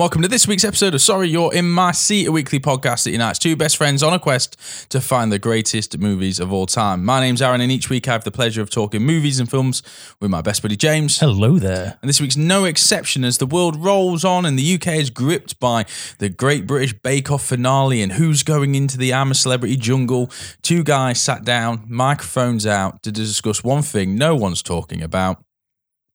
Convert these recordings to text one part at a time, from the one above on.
welcome to this week's episode of Sorry You're in My Seat, a weekly podcast that unites two best friends on a quest to find the greatest movies of all time. My name's Aaron, and each week I have the pleasure of talking movies and films with my best buddy James. Hello there. And this week's no exception as the world rolls on and the UK is gripped by the Great British Bake Off finale and who's going into the I'm a Celebrity jungle. Two guys sat down, microphones out, to discuss one thing no one's talking about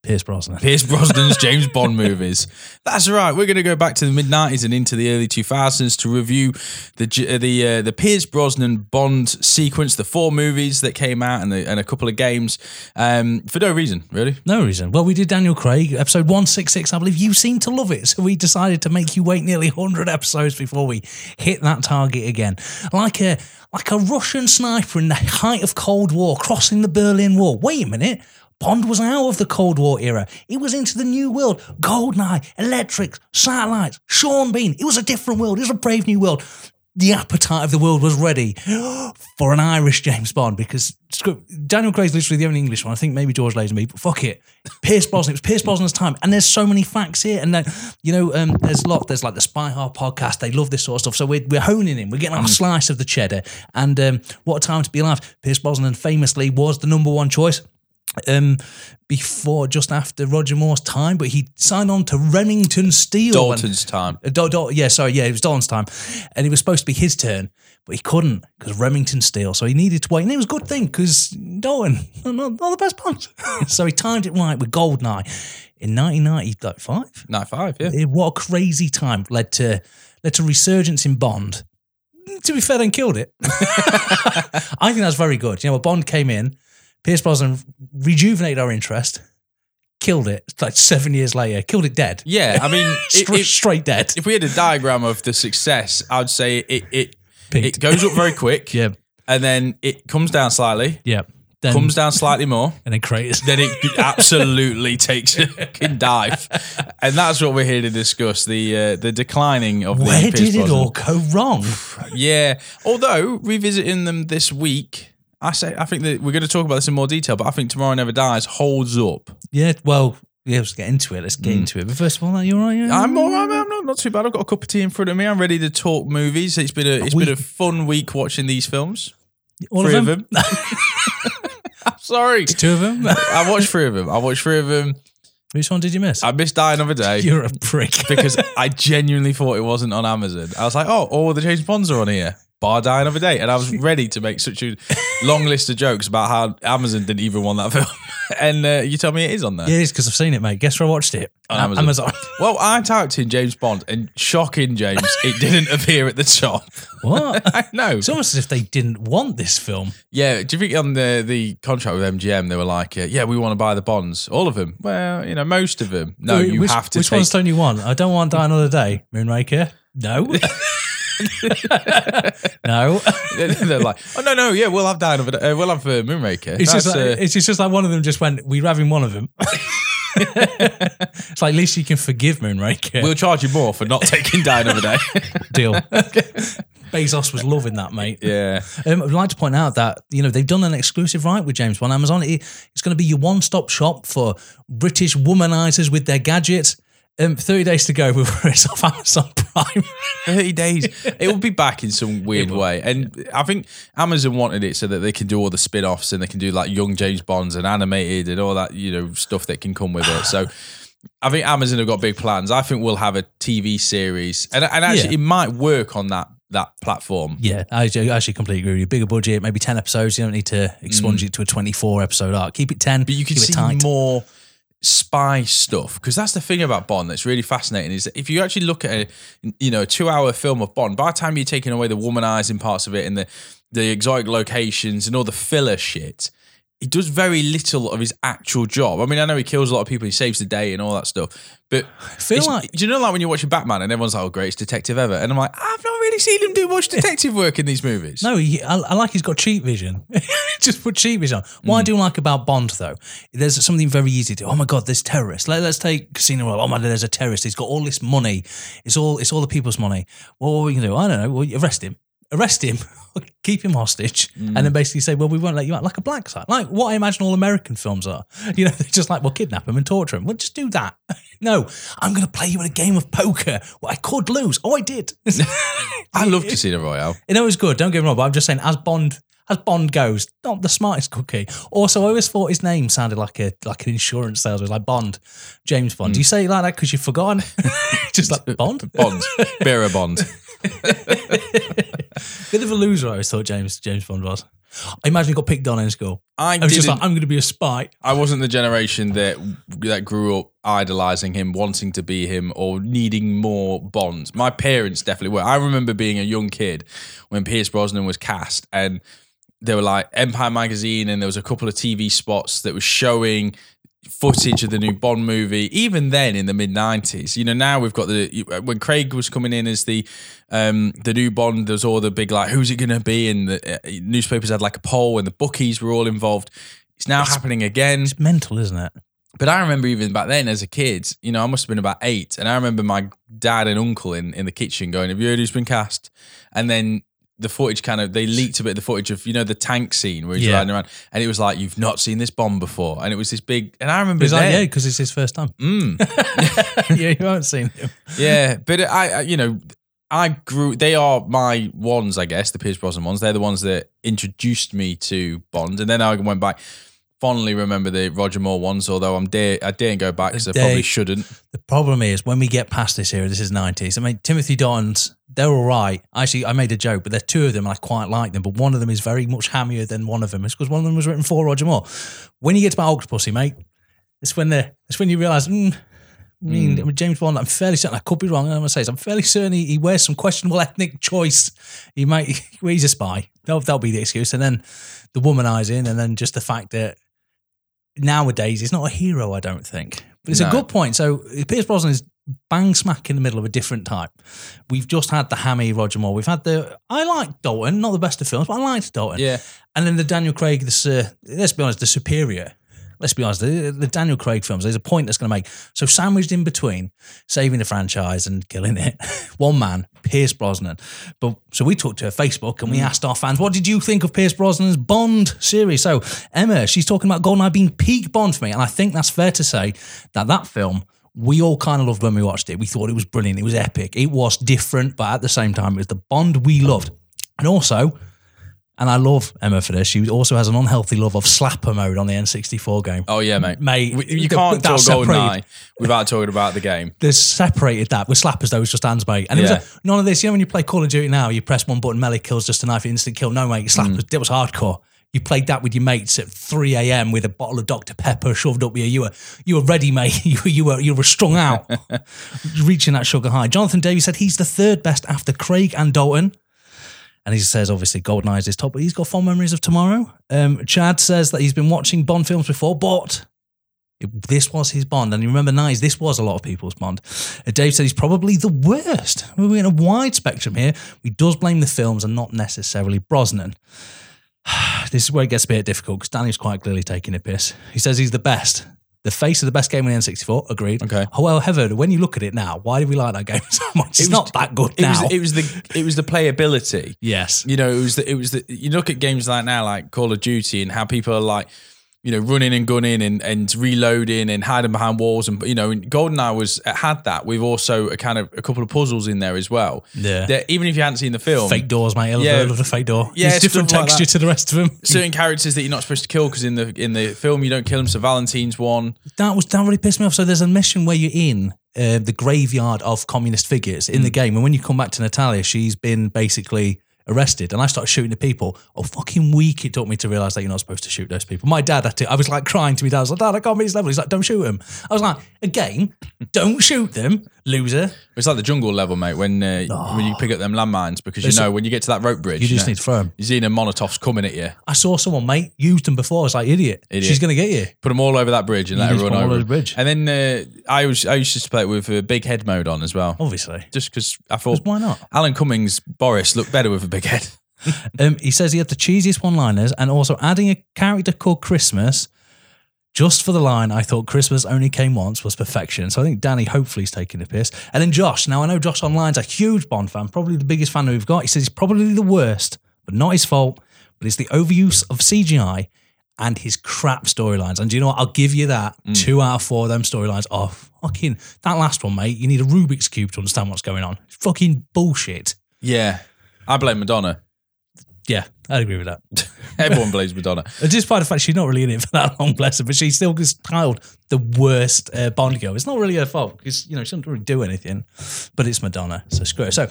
Pierce Brosnan. Pierce Brosnan's James Bond movies. That's right. We're going to go back to the mid '90s and into the early 2000s to review the the uh, the Pierce Brosnan Bond sequence, the four movies that came out, and, the, and a couple of games um, for no reason, really. No reason. Well, we did Daniel Craig, episode 166. I believe you seem to love it. So we decided to make you wait nearly 100 episodes before we hit that target again. Like a like a Russian sniper in the height of Cold War crossing the Berlin Wall. Wait a minute. Bond was out of the Cold War era. It was into the new world. Goldeneye, electrics, satellites, Sean Bean. It was a different world. It was a brave new world. The appetite of the world was ready for an Irish James Bond because Daniel Craig's literally the only English one. I think maybe George Lazenby, but fuck it. Pierce Brosnan. It was Pierce Brosnan's time. And there's so many facts here. And then, you know, um, there's a lot. There's like the Spy Hard podcast. They love this sort of stuff. So we're, we're honing in. We're getting our slice of the cheddar. And um, what a time to be alive. Pierce Brosnan famously was the number one choice um, before, just after Roger Moore's time, but he signed on to Remington Steele. Dalton's and, time. Uh, Dal- Dal- yeah, sorry, yeah, it was Dalton's time, and it was supposed to be his turn, but he couldn't because Remington Steele. So he needed to wait, and it was a good thing because Dalton, not, not the best Bonds. so he timed it right with Goldeneye in 1995. 95, yeah. It- what a crazy time led to led to resurgence in Bond. To be fair, then killed it. I think that's very good. You know, Bond came in, Pierce Brosnan rejuvenated our interest, killed it like seven years later, killed it dead. Yeah, I mean, Stra- it, it, straight dead. if we had a diagram of the success, I'd say it it, Peaked. it goes up very quick, Yeah, and then it comes down slightly, yeah. Then, comes down slightly more, and then craters. then it absolutely takes a fucking dive, and that's what we're here to discuss the uh, the declining of the Where Pierce did it all go wrong? Yeah, although revisiting them this week, I say I think that we're going to talk about this in more detail, but I think Tomorrow Never Dies holds up. yeah, well, yeah, let's get into it. Let's get into it. But first of all, are you all right? Yeah? Mm. I'm all right, man. I'm not, not too bad. I've got a cup of tea in front of me. I'm ready to talk movies. It's been a it's been a fun week watching these films. all three of of them? them. I'm sorry. Two of them? I watched three of them. I watched three of them. Which one did you miss? I missed Die Another Day. You're a prick. because I genuinely thought it wasn't on Amazon. I was like, oh, all the James Bonds are on here. Bar Die Another Day. And I was ready to make such a long list of jokes about how Amazon didn't even want that film. and uh, you tell me it is on there. Yeah, it is because I've seen it, mate. Guess where I watched it? On Amazon. Amazon. Well, I typed in James Bond and shocking James, it didn't appear at the top. what? I know. It's almost as if they didn't want this film. Yeah, do you think on the, the contract with MGM they were like, uh, yeah, we want to buy the bonds, all of them? Well, you know, most of them. No, Wh- you which, have to Which take. ones don't you want? I don't want Die Another Day. Moonraker? No. no. They're like, oh no, no, yeah, we'll have Another Day. Uh, we'll have uh, Moonraker. It's just, like, uh, it's just like one of them just went, we're having one of them. it's like, at least you can forgive Moonraker. We'll charge you more for not taking Die Another Day. Deal. Bezos was loving that, mate. yeah. Um, I'd like to point out that you know they've done an exclusive right with James Bond Amazon. It- it's going to be your one-stop shop for British womanizers with their gadgets. Um, Thirty days to go before it's off Amazon Prime. 30 days. It will be back in some weird way. And I think Amazon wanted it so that they can do all the spin offs and they can do like young James Bonds and animated and all that, you know, stuff that can come with it. So I think Amazon have got big plans. I think we'll have a TV series. And, and actually, Yeah. it might work on that that platform. yeah, I actually completely agree with you. Bigger budget, maybe ten episodes. You don't need to expunge it to a twenty-four episode arc. Keep it ten. Mm. But you can see it tight. more spy stuff because that's the thing about Bond that's really fascinating is that if you actually look at a you know a two hour film of Bond, by the time you're taking away the womanizing parts of it and the the exotic locations and all the filler shit, he does very little of his actual job. I mean, I know he kills a lot of people, he saves the day and all that stuff, but I feel like- do you know like when you're watching Batman and everyone's like, "Oh, greatest detective ever," and I'm like, I've not really seen him do much detective work in these movies. No, he, I, I like he's got cheap vision. Just put cheap vision on. What I Mm. do like about Bond, though, there's something very easy to. Oh my God, there's terrorists. Let, us take Casino Royale. Oh my God, there's a terrorist. He's got all this money. It's all it's all the people's money. Well, what are we can do? I don't know. Well, arrest him. Arrest him, keep him hostage, and then mm. basically say, "Well, we won't let you out," like a black site, like what I imagine all American films are. You know, they're just like, "Well, kidnap him and torture him." Well, just do that. no, I'm going to play you in a game of poker. Well, I could lose. Oh, I did. I love Casino Royale. You know, it was good. Don't get me wrong, but I'm just saying, as Bond as Bond goes, not the smartest cookie. Also, I always thought his name sounded like a like an insurance salesman, like Bond, James Bond. Do you hmm. say it like that because you've forgotten? just like Bond, Bond, Bearer Bond. Bit of a loser, I always thought James James Bond was. I imagine he got picked on in school. I, I was just like, I'm going to be a spy. I wasn't the generation that that grew up idolizing him, wanting to be him, or needing more Bonds. My parents definitely were. I remember being a young kid when Pierce Brosnan was cast, and there were like Empire magazine, and there was a couple of TV spots that were showing footage of the new Bond movie. Even then, in the mid '90s, you know, now we've got the when Craig was coming in as the um the new Bond. There's all the big like, who's it going to be? And the uh, newspapers had like a poll, and the bookies were all involved. It's now happening again. It's mental, isn't it? But I remember even back then as a kid, you know, I must have been about eight. And I remember my dad and uncle in, in the kitchen going, Have you heard who's been cast? And then the footage kind of, they leaked a bit of the footage of, you know, the tank scene where he's Yeah. riding around. And it was like, You've not seen this bomb before. And it was this big, and I remember He's like, yeah, because it's his first time. Mm. yeah, you haven't seen him. yeah, but I, I, you know, I grew. They are my ones, I guess, the Pierce Brosnan ones. They're the ones that introduced me to Bond, and then I went back. Fondly remember the Roger Moore ones, although I'm dare I daren't go back because I probably shouldn't. The problem is when we get past this era, this is 90s. I mean, Timothy Dons, they're all right. Actually, I made a joke, but there are two of them and I quite like them, but one of them is very much hammier than one of them. It's because one of them was written for Roger Moore. When you get to about Octopussy, mate, it's when the it's when you realise, mm, I mean, Hmm. James Bond, I'm fairly certain, I could be wrong, I'm going to say this, I'm fairly certain he, he wears some questionable ethnic choice. He might, he's a spy. That'll, that'll be the excuse. And then the womanizing, and then just the fact that nowadays he's not a hero, I don't think. But it's a good point. So Pierce Brosnan is bang smack in the middle of a different type. We've just had the hammy Roger Moore. We've had the I like Dalton, not the best of films, but I liked Dalton. Yeah, And then the Daniel Craig, the uh, let's be honest, the superior. Let's be honest, the, the Daniel Craig films. There's a point that's going to make. So sandwiched in between, saving the franchise and killing it, one man, Pierce Brosnan. But so we talked to her Facebook and we mm. asked our fans, what did you think of Pierce Brosnan's Bond series? So Emma, she's talking about Goldeneye being peak Bond for me, and I think that's fair to say that that film. We all kind of loved when we watched it. We thought it was brilliant. It was epic. It was different, but at the same time, it was the Bond we loved. And also, and I love Emma for this. She also has an unhealthy love of slapper mode on the N64 game. Oh yeah, mate. Mate, We- you can't talk Goldeneye without talking about the game. They separated that with slappers. Those just hands, mate. And it was like, none of this. You know, when you play Call of Duty now, you press one button, melee kills just a knife, instant kill. No, mate, slappers. Mm. It was hardcore. You played that with your mates at 3 a.m. with a bottle of Dr. Pepper shoved up your. You were you were ready, mate. You, were- you were you were strung out, reaching that sugar high. Jonathan Davies said he's the third best after Craig and Dalton. And he says, obviously, GoldenEye is top, but he's got fond memories of tomorrow. Um, Chad says that he's been watching Bond films before, but it- this was his Bond. And you remember, nice, this was a lot of people's Bond. Uh, Dave said he's probably the worst. We're in a wide spectrum here. He does blame the films and not necessarily Brosnan. this is where it gets a bit difficult because Danny's quite clearly taking a piss. He says he's the best. The face of the best game in the N64, agreed. Okay. However, when you look at it now, why do we like that game so much? It's was- not that good It now. was it was the it was the playability. yes. You know, it was the, it was the, you look at games like now, like Call of Duty, and how people are like, you know, running and gunning and, and reloading and hiding behind walls, and you know, and GoldenEye was had that. We've also a kind of a couple of puzzles in there as well. Yeah. That even if you hadn't seen the film, Fake doors, mate. I love, Yeah. I love the fake door. Yeah, it's different like texture to the rest of them. certain characters that you're not supposed to kill because in the in the film you don't kill them. So Valentine's one. That was that really pissed me off. So there's a mission where you're in uh, the graveyard of communist figures in the game, and when you come back to Natalia, she's been basically arrested, and I started shooting the people. Oh, fucking week it took me to realize that you're not supposed to shoot those people. My dad had to. I was like crying to me dad. I was like, Dad, I can't meet his level. He's like, Don't shoot him. I was like, Again, don't shoot them, loser. It's like the jungle level, mate. When uh, when you pick up them landmines because you There's know a- when you get to that rope bridge, You just know, need to throw them. You're seeing a Molotovs coming at you. I saw someone, mate, used them before. I was like, idiot. Idiot. She's gonna get you. Put them all over that bridge and You let just everyone put 'em all over the bridge. And then uh, I was I used to play it with a big head mode on as well, Obviously. just because I thought Why not? Alan Cummings Boris looked better with a big head. Um, he says he had the cheesiest one liners and also adding a character called Christmas just for the line, I thought Christmas only came once was perfection. So I think Danny hopefully is taking the piss. And then Josh. Now I know Josh online's a huge Bond fan, probably the biggest fan we've got. He says he's probably the worst, but not his fault. But it's the overuse of CGI and his crap storylines. And do you know what? I'll give you that. Two out of four of them storylines are fucking that last one, mate. You need a Rubik's Cube to understand what's going on. It's fucking bullshit. Yeah. I blame Madonna. Yeah, I'd agree with that. Everyone blames Madonna. Despite the fact she's not really in it for that long, bless her, but she still gets tiled the worst uh, Bond girl. It's not really her fault because you know she doesn't really do anything, but it's Madonna, so screw it. So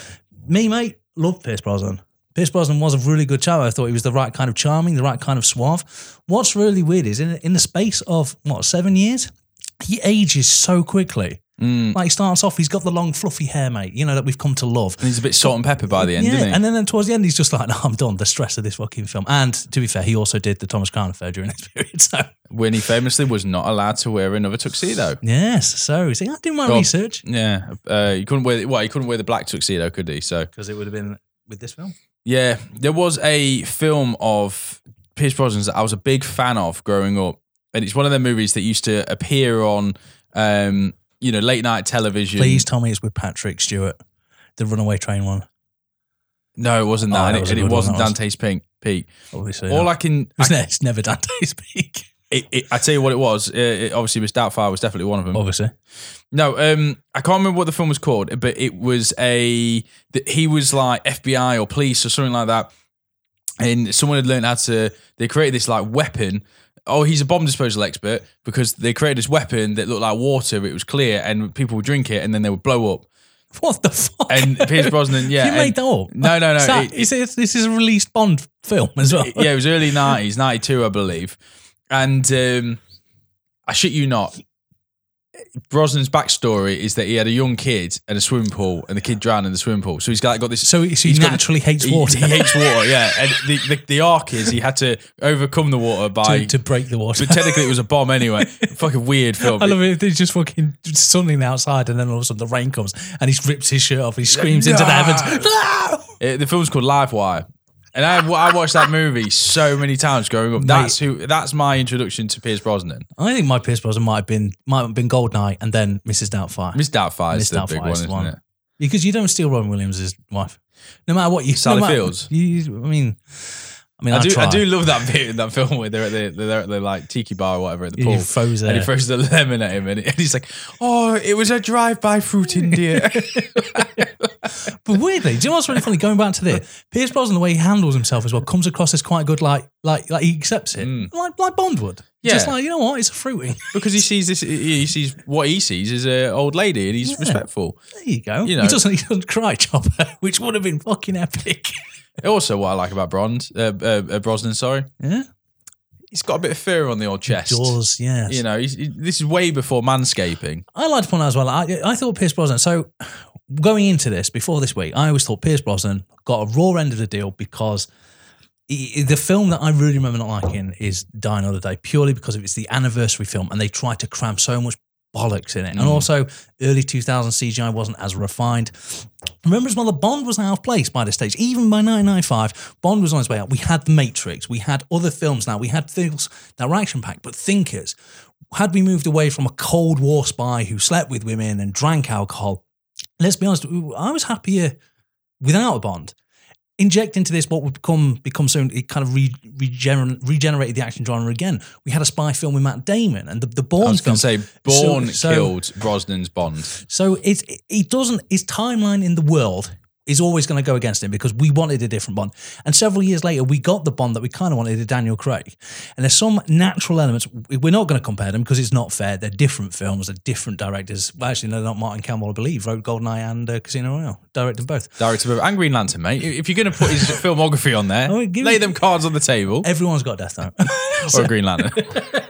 me, mate, love Pierce Brosnan. Pierce Brosnan was a really good chap. I thought he was the right kind of charming, the right kind of suave. What's really weird is in in the space of what seven years, he ages so quickly. Mm. Like he starts off, he's got the long fluffy hair, mate. You know that we've come to love. And he's a bit salt and pepper by the end, Yeah, isn't he? and then, then towards the end, he's just like, "No, I'm done." The stress of this fucking film. And to be fair, he also did the Thomas Crown affair during this period. So when he famously was not allowed to wear another tuxedo. yes, so he's like, I did my God. research Yeah, uh, he couldn't wear. Well, he couldn't wear the black tuxedo, could he? So because it would have been with this film. yeah, there was a film of Pierce Brosnan that I was a big fan of growing up, and it's one of the movies that used to appear on, um, you know, late night television. Please tell me it's with Patrick Stewart, the Runaway Train one. no, it wasn't Oh, that, that and, was it, and it wasn't was. Dante's Pink Peak. Obviously, All. I can, I, it's, ne- it's never Dante's Peak. it, it, I tell you what it was. It, obviously, Miss Doubtfire was definitely one of them. Obviously, No, um, I can't remember what the film was called, but it was a that he was like FBI or police or something like that, and someone had learned how to. They created this like weapon. Oh, he's a bomb disposal expert because they created this weapon that looked like water. It was clear, and people would drink it, and then they would blow up. what the fuck? And Pierce Brosnan, yeah, you and- made that up. No, no, no. Is that- it- is it- this is a released Bond film as well. yeah, it was early nineties, ninety two, I believe. And um, I shit you not, Brosnan's backstory is that he had a young kid and a swimming pool, and the kid drowned in the swimming pool. So he's got got this. So, he- so he he's got- naturally hates water He hates water, yeah. And the, the the arc is he had to overcome the water by. to, to break the water. but technically, it was a bomb anyway. Fucking weird film. I love it. There's just fucking sunning outside, and then all of a sudden the rain comes, and he rips his shirt off. He screams into the heavens. No! Uh, the film's called Live Wire. And I, I watched that movie so many times growing up. That's who. That's my introduction to Pierce Brosnan. I think my Pierce Brosnan might have been might have been Goldeneye, and then Mrs. Doubtfire. Miss Doubtfire is Miss the Doubtfire big one, is the isn't one. it? because you don't steal Robin Williams' wife, no matter what you. Sally no matter- Fields? You, I mean, I mean, I, I do, try. I do love that bit in that film where they're at the, they're at the like tiki bar or whatever at the pool. he throws and he throws the lemon at him, and, and he's like, "Oh, it was a drive-by fruit India." But weirdly, do you know what's really funny? Going back to this, Pierce Brosnan, the way he handles himself as well, comes across as quite good. Like, like, like he accepts it, like, like Bond would. Yeah. Just Mm. Like you know what, it's a fruiting. because he sees this, he sees what he sees is an old lady, and he's respectful. There you go. You know. he doesn't. He doesn't cry, Chopper, which would have been fucking epic. Also, what I like about Brond, uh, uh, uh, Brosnan, sorry, Yeah, he's got a bit of fear on the old chest. does yes. You know, he's, he, this is way before manscaping. I like to point out as well. I, I thought Pierce Brosnan. So going into this before this week, I always thought Pierce Brosnan got a raw end of the deal because he, the film that I really remember not liking is Die Another Day purely because it's the anniversary film and they tried to cram so much bollocks in it, and mm. also early 2000 CGI wasn't as refined. Remember as well, the Bond was out of place by this stage. Even by 1995, Bond was on his way out. We had The Matrix. We had other films now. We had things that were action packed, but thinkers. Had we moved away from a Cold War spy who slept with women and drank alcohol, let's be honest, I was happier without a Bond. Inject into this what would become become soon it kind of re, regener, regenerated the action genre again. We had a spy film with Matt Damon and the the I was going film. to say, Bourne So- so- killed Brosnan's Bond. So it's it doesn't his timeline in the world is always going to go against him because we wanted a different Bond. And several years later, we got the Bond that we kind of wanted, a Daniel Craig. And there's some natural elements. We're not going to compare them because it's not fair. They're different films. They're different directors. Well, actually, no, not Martin Campbell, I believe, wrote Goldeneye and uh, Casino Royale. Directed both. Director of and Green Lantern, mate. If you're going to put his filmography on there, Oh, give lay it- them cards on the table. Everyone's got Death Note. or a Green Lantern.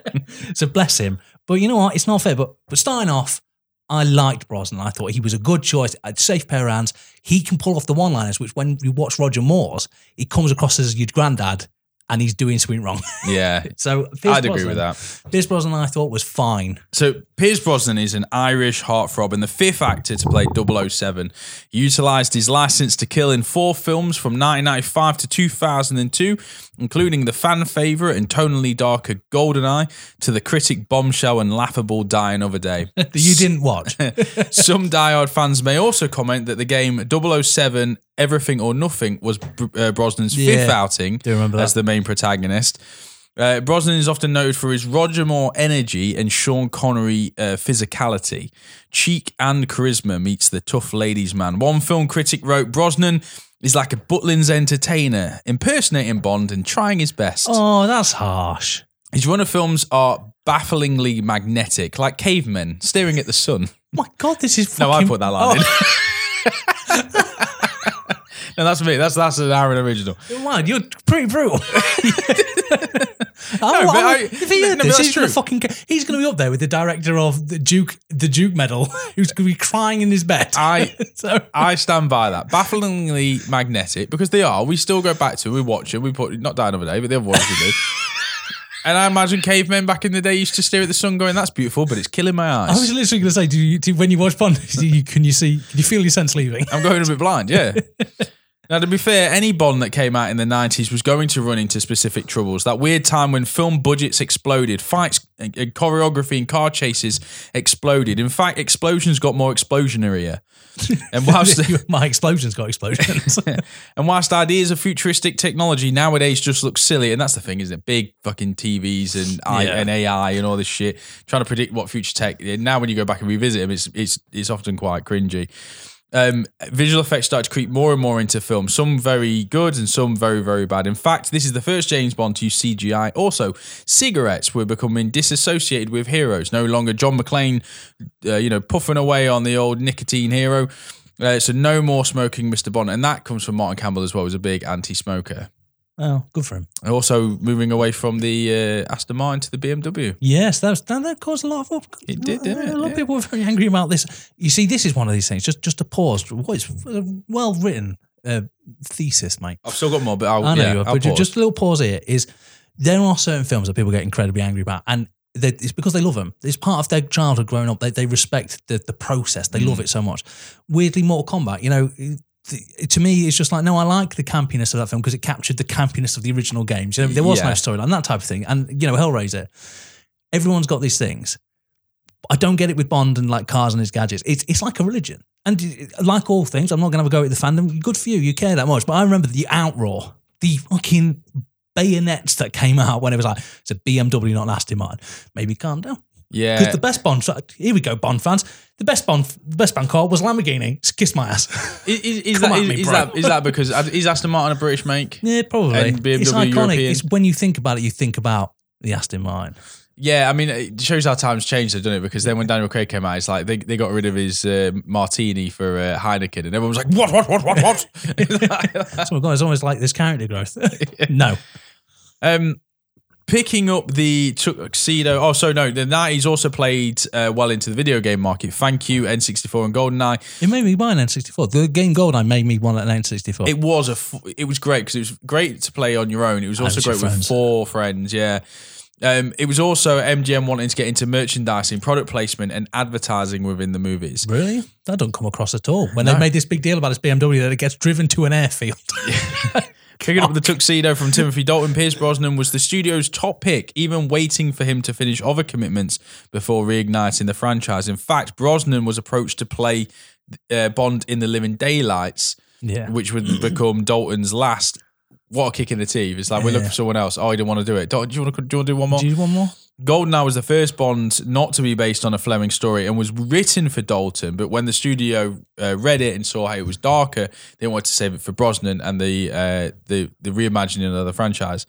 so bless him. But you know what? It's not fair. But, but starting off, I liked Brosnan. I thought he was a good choice. A safe pair of hands. He can pull off the one-liners, which when you watch Roger Moore's, he comes across as your granddad and he's doing something wrong. yeah, so Pierce I'd agree with that. Pierce Brosnan, I thought, was fine. So Pierce Brosnan is an Irish heartthrob and the fifth actor to play 007. He utilised his license to kill in four films from 1995 to 2002. Including the fan favourite and tonally darker GoldenEye to the critic bombshell and laughable Die Another Day. that you didn't watch. Some diehard fans may also comment that the game 007 Everything or Nothing was uh, Brosnan's Yeah. fifth outing as the main protagonist. Uh, Brosnan is often noted for his Roger Moore energy and Sean Connery uh, physicality. Cheek and charisma meets the tough ladies man. One film critic wrote Brosnan is like a Butlins entertainer, impersonating Bond and trying his best. oh, that's harsh. His run of films are bafflingly magnetic, like cavemen staring at the sun. My God, this is No, I fucking- put that line Oh, in. no, that's me. That's that's an Aaron original. Man, you're pretty brutal. No, but I- if he no, heard no, but this, that's he's gonna true. fucking. He's gonna be up there with the director of the Duke, the Duke Medal, who's gonna be crying in his bed. I so I stand by that. Bafflingly magnetic because they are. We still go back to. We watch it. We put not die another day, but the other ones we do. And I imagine cavemen back in the day used to stare at the sun, going, "That's beautiful, but it's killing my eyes." I was literally gonna say, do you, do, when you watch Bond, do you, can you see? Can you feel your sense leaving? I'm going a bit blind. Yeah. Now, to be fair, any Bond that came out in the 90s was going to run into specific troubles. That weird time when film budgets exploded, fights, and choreography, and car chases exploded. In fact, explosions got more explosionarier. And whilst My explosions got explosions. and whilst ideas of futuristic technology nowadays just look silly, and that's the thing, isn't it? Big fucking TVs and I, Yeah. and AI and all this shit, trying to predict what future tech. Now, when you go back and revisit them, it's it's it's often quite cringy. Um, visual effects start to creep more and more into film. Some very good and some very very bad. In fact, this is the first James Bond to use CGI. Also, cigarettes were becoming disassociated with heroes. No longer John McClane, uh, you know, puffing away on the old nicotine hero. Uh, so no more smoking, Mr. Bond, and that comes from Martin Campbell as well. Who's a big anti-smoker. Oh, good for him. And Also moving away from the uh, Aston Martin to the BMW. Yes, that was, that, caused a lot of up. It did, didn't it? A lot of people were very angry about this. You see, this is one of these things. Just just to pause. What is a well written uh, thesis, mate. I've still got more, but I'll, I know yeah, you are, I'll but pause. just a little pause here is there are certain films that people get incredibly angry about, and they, it's because they love them. It's part of their childhood growing up. They, they respect the, the process. They Mm. love it so much. Weirdly, Mortal Kombat, you know, th- to me, it's just like, no, I like the campiness of that film because it captured the campiness of the original games. You know, there was no storyline, that type of thing. And, you know, Hellraiser, everyone's got these things. I don't get it with Bond and like cars and his gadgets. It's it's like a religion. And uh, like all things, I'm not going to have a go at the fandom. Good for you, you care that much. But I remember the outroar, the fucking bayonets that came out when it was like, it's a BMW, not an Aston Martin. Maybe calm down. Yeah. Because the best Bond, here we go, Bond fans. The best Bond, the best Bond car was Lamborghini. Kiss my ass. Is, is, that, me, is that is that because is Aston Martin a British make? yeah, probably. And BMW it's iconic. European. It's when you think about it, you think about the Aston Martin. Yeah, I mean, it shows how times changed, though, doesn't it? Because then when Daniel Craig came out, it's like they, they got rid of his uh, martini for uh, Heineken, and everyone was like, "What? What? What? What? What?" Oh my god, it's almost like this character growth. no. um, picking up the tuxedo. Oh, so no, the nineties also played uh, well into the video game market. Thank you, N sixty four and GoldenEye. It made me buy an N64. The game Goldeneye made me want an N64. It was a, f- it was great because it was great to play on your own. It was also great with four friends. Yeah. Um, it was also MGM wanting to get into merchandising, product placement, and advertising within the movies. really? That don't come across at all. When they made this big deal about this BMW that it gets driven to an airfield. Picking up the tuxedo from Timothy Dalton, Pierce Brosnan was the studio's top pick, even waiting for him to finish other commitments before reigniting the franchise. In fact, Brosnan was approached to play uh, Bond in The Living Daylights, Yeah. which would become Dalton's last. What a kick in the teeth! It's like we're looking for someone else. Oh, he didn't want to do it. Do, do you want to? Do you want to do one more? Do you want more? Goldeneye was the first Bond not to be based on a Fleming story and was written for Dalton. But when the studio uh, read it and saw how it was darker, they wanted to save it for Brosnan and the uh, the the reimagining of the franchise.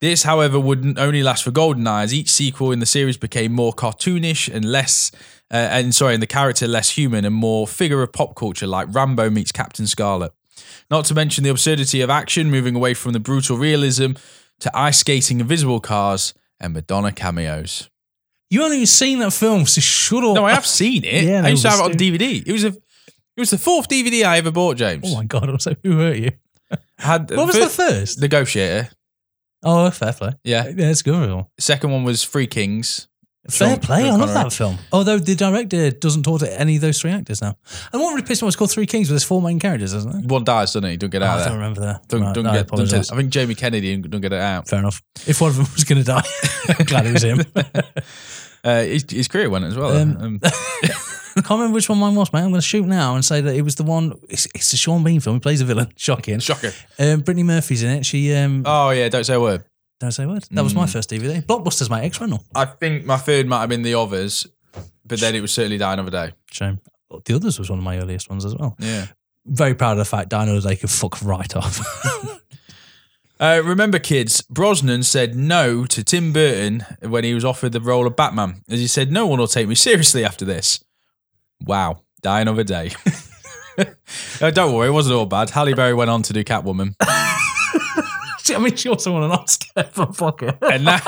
This, however, wouldn't only last for Goldeneye, as each sequel in the series became more cartoonish and less, uh, and sorry, and the character less human and more figure of pop culture, like Rambo meets Captain Scarlet. Not to mention the absurdity of action, moving away from the brutal realism to ice skating, invisible cars, and Madonna cameos. You haven't even seen that film, so shut up. No, I have seen it. Yeah, I used to have it on DVD. It was a, it was the fourth DVD I ever bought, James. Oh my god, I'm so who hurt you? Had What was fir- the first? Negotiator. Oh, fair play. Yeah. Yeah, it's good. Second one was Three Kings. Fair Sean- play. I love that film. Although the director doesn't talk to any of those three actors now. And what really pissed me off was called Three Kings with his four main characters, isn't it? One dies, doesn't he? Don't get Oh, out I don't there. remember that. Don't, Right, don't no, I get. Don't I think Jamie Kennedy don't get it out. Fair enough. If one of them was going to die, I'm glad it was him. Uh, his, his career went as well. Um, Um, I can't remember which one mine was, mate. I'm going to shoot now and say that it was the one. It's, it's the Sean Bean film. He plays a villain. Shocking. Shocking. Um, Brittany Murphy's in it. She um, Oh yeah, don't say a word. Don't say a word. That was my Mm. first DVD. Blockbusters, my ex rental. I think my third might have been the others, but then it was certainly Die Another Day. Shame. The others was one of my earliest ones as well. Yeah. Very proud of the fact Dino they could fuck right off. Uh, remember, kids, Brosnan said no to Tim Burton when he was offered the role of Batman, as he said, "No one will take me seriously after this." Wow, Die Another Day. Uh, don't worry, it wasn't all bad. Halle Berry went on to do Catwoman, I mean, she also won an Oscar for fucker. and now,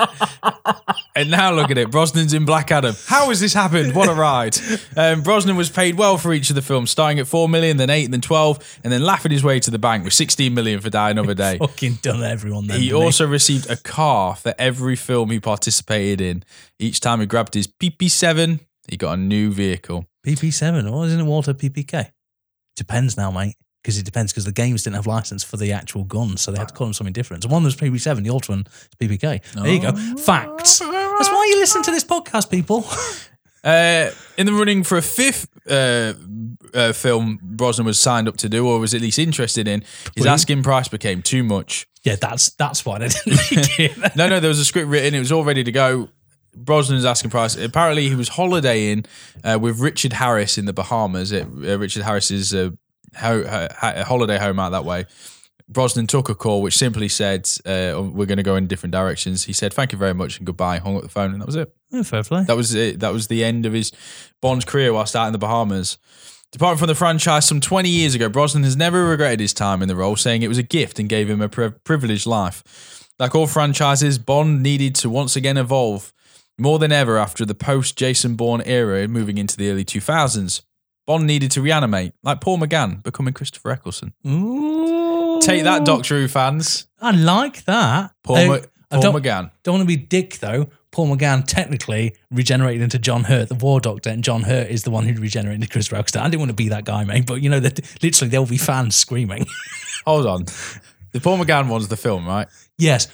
and now look at it. Brosnan's in Black Adam. How has this happened? What a ride! Um, Brosnan was paid well for each of the films, starting at four million, then eight, then twelve, and then laughing his way to the bank with sixteen million for Die Another Day. Fucking done everyone then. He also received a car for every film he participated in. Each time he grabbed his PP7, he got a new vehicle. PP7, or isn't it Walther PPK? Depends now, mate. Because it depends because the games didn't have license for the actual guns, so they had to call them something different. So one was PP7, the ultra one is PPK. There you go. Facts. That's why you listen to this podcast, people. Uh, in the running for a fifth uh, uh, film Brosnan was signed up to do, or was at least interested in, his asking price became too much. yeah, that's that's why they didn't make it. No, no, there was a script written, it was all ready to go. Brosnan's asking price. Apparently, he was holidaying uh, with Richard Harris in the Bahamas at uh, Richard Harris's uh, ho- ho- holiday home out that way. Brosnan took a call which simply said, uh, "We're going to go in different directions." He said, "Thank you very much" and goodbye. Hung up the phone, and that was it. Yeah, fair play. That was it. That was the end of his Bond's career whilst out in the Bahamas. Departing from the franchise some 20 years ago, Brosnan has never regretted his time in the role, saying it was a gift and gave him a pri- privileged life. Like all franchises, Bond needed to once again evolve more than ever after the post Jason Bourne era moving into the early 2000s. Bond needed to reanimate, like Paul McGann becoming Christopher Eccleston. Ooh. Take that, Doctor Who fans. I like that. Paul, Uh, Ma- Paul don't, McGann. don't want to be dick though. Paul McGann technically regenerated into John Hurt, the War Doctor, and John Hurt is the one who regenerated into Chris Rockstar. I didn't want to be that guy, mate, but you know that literally there'll be fans screaming. Hold on. The Paul McGann one's the film, right? yes,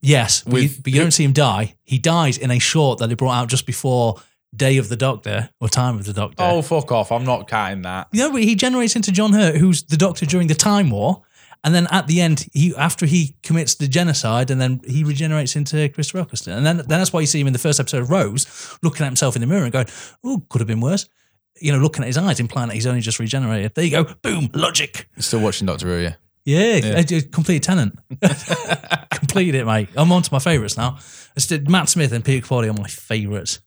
yes, but, you, but you don't see him die. He dies in a short that they brought out just before Day of the Doctor or Time of the Doctor. Oh, fuck off. I'm not counting that. You know, but he generates into John Hurt, who's the Doctor during the Time War. And then at the end, he after he commits the genocide, and then he regenerates into Christopher Eccleston. And then, then that's why you see him in the first episode of Rose, looking at himself in the mirror and going, "Oh, could have been worse." You know, looking at his eyes, implying that he's only just regenerated. There you go, boom, logic. Still watching Doctor Who, yeah. Yeah, I did complete Tennant. Completed it, mate. I'm on to my favourites now. I did Matt Smith and Peter Capaldi are my favourites.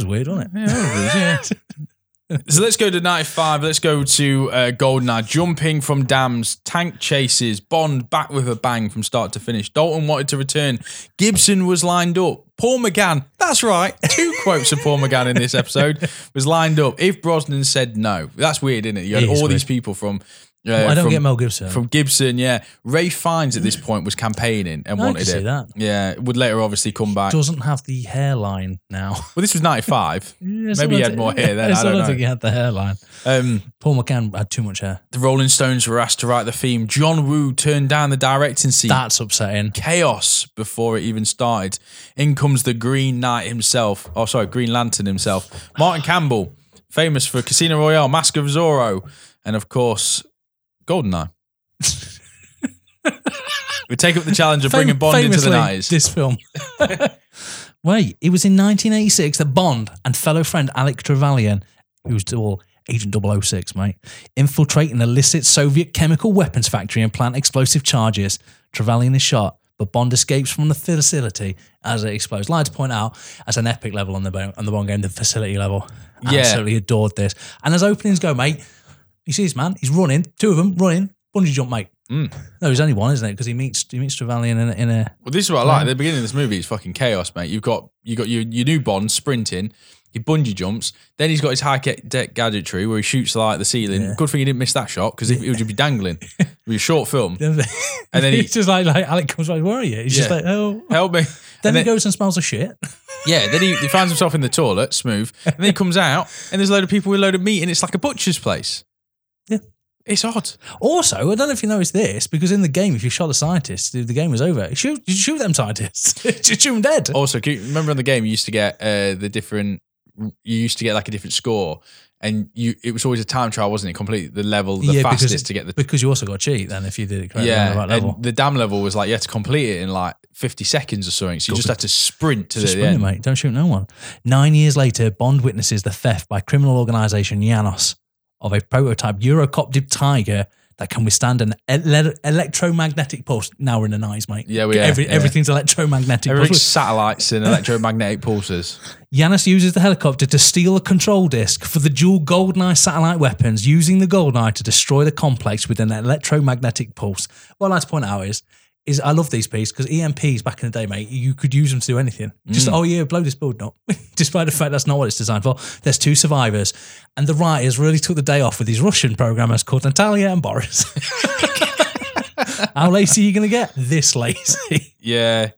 It was weird, wasn't it? So let's go to 95. Let's go to uh, Goldeneye. Jumping from dams, tank chases, Bond back with a bang from start to finish. Dalton wanted to return. Gibson was lined up. Paul McGann, that's right. Two quotes of Paul McGann in this episode was lined up. If Brosnan said no, that's weird, isn't it? You had It is all these people from. Uh, I don't from, get Mel Gibson. From Gibson, yeah. Ralph Fiennes at this point was campaigning and I wanted it. that. Yeah, would later obviously come back. Doesn't have the hairline now. Well, this was 95. Yes, Maybe I he had more hair then. I don't know. think he had the hairline. Um, Paul McGann had too much hair. The Rolling Stones were asked to write the theme. John Woo turned down the directing seat. That's upsetting. Chaos before it even started. In comes the Green Knight himself. Oh, sorry, Green Lantern himself. Martin Campbell, famous for Casino Royale, Mask of Zorro, and of course, Goldeneye. we take up the challenge of bringing Bond into the famously, 90s. This film. Wait, it was in 1986 that Bond and fellow friend Alec Trevelyan, who's all Agent 006, mate, infiltrate an illicit Soviet chemical weapons factory and plant explosive charges. Trevelyan is shot, but Bond escapes from the facility as it explodes. Like to point out, as an epic level on the bo- on the Bond game, the facility level. Yeah. Absolutely adored this. And as openings go, mate, you see this man, he's running, two of them running, bungee jump, mate. Mm. No, there's only one, isn't it? Because he meets he meets Trevelyan in a, in a Well, this is what I like. At the beginning of this movie, it's fucking chaos, mate. You've got you got your, your new Bond sprinting, he bungee jumps, then he's got his high tech gadgetry where he shoots like the ceiling. Yeah. Good thing he didn't miss that shot because it would just be dangling. It'd be a short film. and then he- he's just like, like Alec comes like, where are you? He's just like, oh. Help me. Then And he goes and smells a shit. Yeah, then he, he finds himself in the toilet, smooth, and then he comes out, and there's a load of people with a load of meat, and it's like a butcher's place. Yeah. It's odd. Also, I don't know if you noticed this, because in the game, if you shot the scientist, the game was over. You shoot, you shoot them scientists. you shoot them dead. Also, you remember in the game you used to get uh, the different. You used to get like a different score, and you it was always a time trial, wasn't it? Complete the level the Yeah, fastest it- to get the Because you also got cheat then if you did it correctly yeah. the right level. And the dam level was like you had to complete it in like fifty seconds or something. So you just had to sprint to the sprint end. mate. Don't shoot no one. Nine years later, Bond witnesses the theft by criminal organisation Janus of a prototype Eurocopter Tiger that can withstand an ele- electromagnetic pulse. Now we're in the nice, mate. Yeah, we are, Every, yeah. Everything's electromagnetic. Everything's satellites and electromagnetic pulses. Janus uses the helicopter to steal a control disc for the dual Goldeneye satellite weapons, using the Goldeneye to destroy the complex with an electromagnetic pulse. What I'd like to point out is, is I love these pieces because EMPs back in the day, mate, you could use them to do anything. Mm. Just, oh yeah, blow this building up. Despite the fact that's not what it's designed for. There's two survivors. And the writers really took the day off with these Russian programmers called Natalia and Boris. How lazy are you going to get? This lazy. Yeah.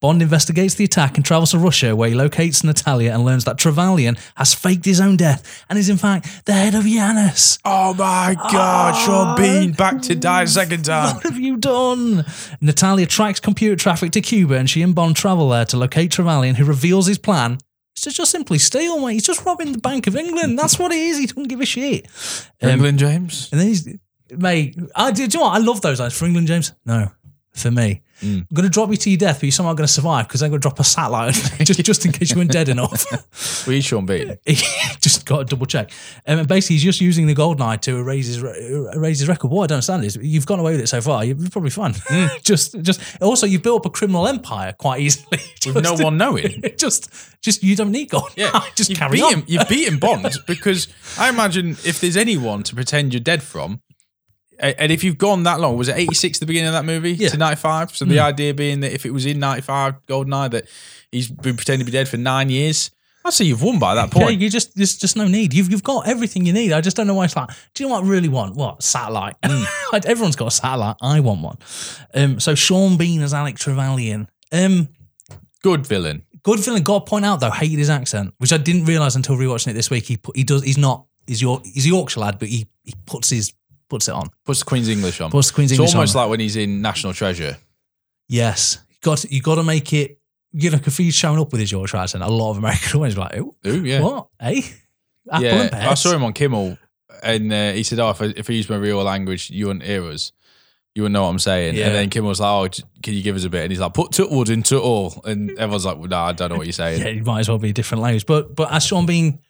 Bond investigates the attack and travels to Russia, where he locates Natalia and learns that Trevelyan has faked his own death and is in fact the head of Janus. Oh my God, Sean Bean back to die a second time. What have you done? Natalia tracks computer traffic to Cuba, and she and Bond travel there to locate Trevelyan, who reveals his plan. It's to just simply steal, mate. He's just robbing the Bank of England. That's what it is. He doesn't give a shit. Um, England James. And then he's, mate, I do, do you know what? I love those lines. For England, James? No. For me. Mm. I'm going to drop you to your death, but you're somehow going to survive because I'm going to drop a satellite just, just in case you weren't dead enough. Well, he's Sean Bean. he just got to double check. Um, and basically, he's just using the gold knight to erase his, erase his record. What I don't understand is you've gone away with it so far. You're probably fine. just, just also, you've built up a criminal empire quite easily. With no one knowing. Just, just you don't need gold. Yeah, just you've carry beaten, on. You've beaten Bond because I imagine if there's anyone to pretend you're dead from, and if you've gone that long, was it 86 the beginning of that movie Yeah. to 95? So the idea being that if it was in 95 GoldenEye, that he's been pretending to be dead for nine years, I'd say you've won by that Yeah, point. you just there's just no need. You've you've got everything you need. I just don't know why it's like. Do you know what I really want? What satellite? Like, Everyone's got a satellite. I want one. Um, so Sean Bean as Alec Trevelyan. Um, Good villain. good villain. Got to point out though, hated his accent, which I didn't realize until rewatching it this week. He put, he does. He's not. He's your. He's a Yorkshire lad, but he he puts his puts it on. Puts the Queen's English on. Puts the Queen's it's English almost on. like when he's in National Treasure. Yes, you got to, you got to make it. You know, if he's showing up with his Yorkshire accent, a lot of American are like, "Ooh, Ooh, yeah. what? Hey, apple yeah. I saw him on Kimmel, and uh, he said, "Oh, if I, if I use my real language, you wouldn't hear us. You wouldn't know what I'm saying." Yeah. And then Kimmel was like, "Oh, can you give us a bit?" And he's like, "Put Tutwood into all," and everyone's like, well, "No, I don't know what you're saying." yeah, it might as well be a different language. But but as Sean Bean,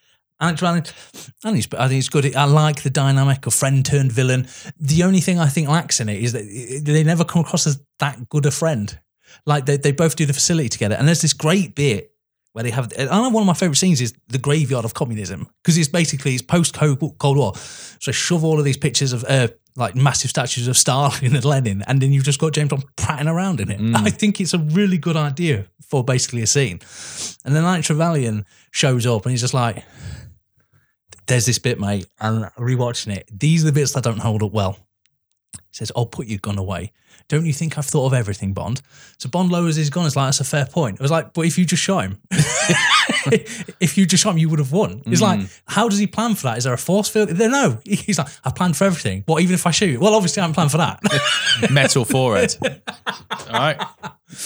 Alex I think it's, I think it's good. I like the dynamic of friend turned villain. The only thing I think lacks in it is that they never come across as that good a friend. Like they, they both do the facility together, and there's this great bit where they have. I know one of my favorite scenes is the graveyard of communism because it's basically it's post Cold War. So shove all of these pictures of uh, like massive statues of Stalin and Lenin, and then you've just got James Bond prattling around in it. I think it's a really good idea for basically a scene. And then like Trevelyan shows up and he's just like, "There's this bit, mate," and rewatching it, these are the bits that don't hold up well. He says, "I'll put your gun away." Don't you think I've thought of everything, Bond? So Bond lowers his gun. It's like that's a fair point. It was like, but if you just shot him, if you just shot him, you would have won. It's like, mm. how does he plan for that? Is there a force field? No, he's like, I planned for everything. What even if I shoot? Well, obviously I haven't planned for that. Metal forehead. All right,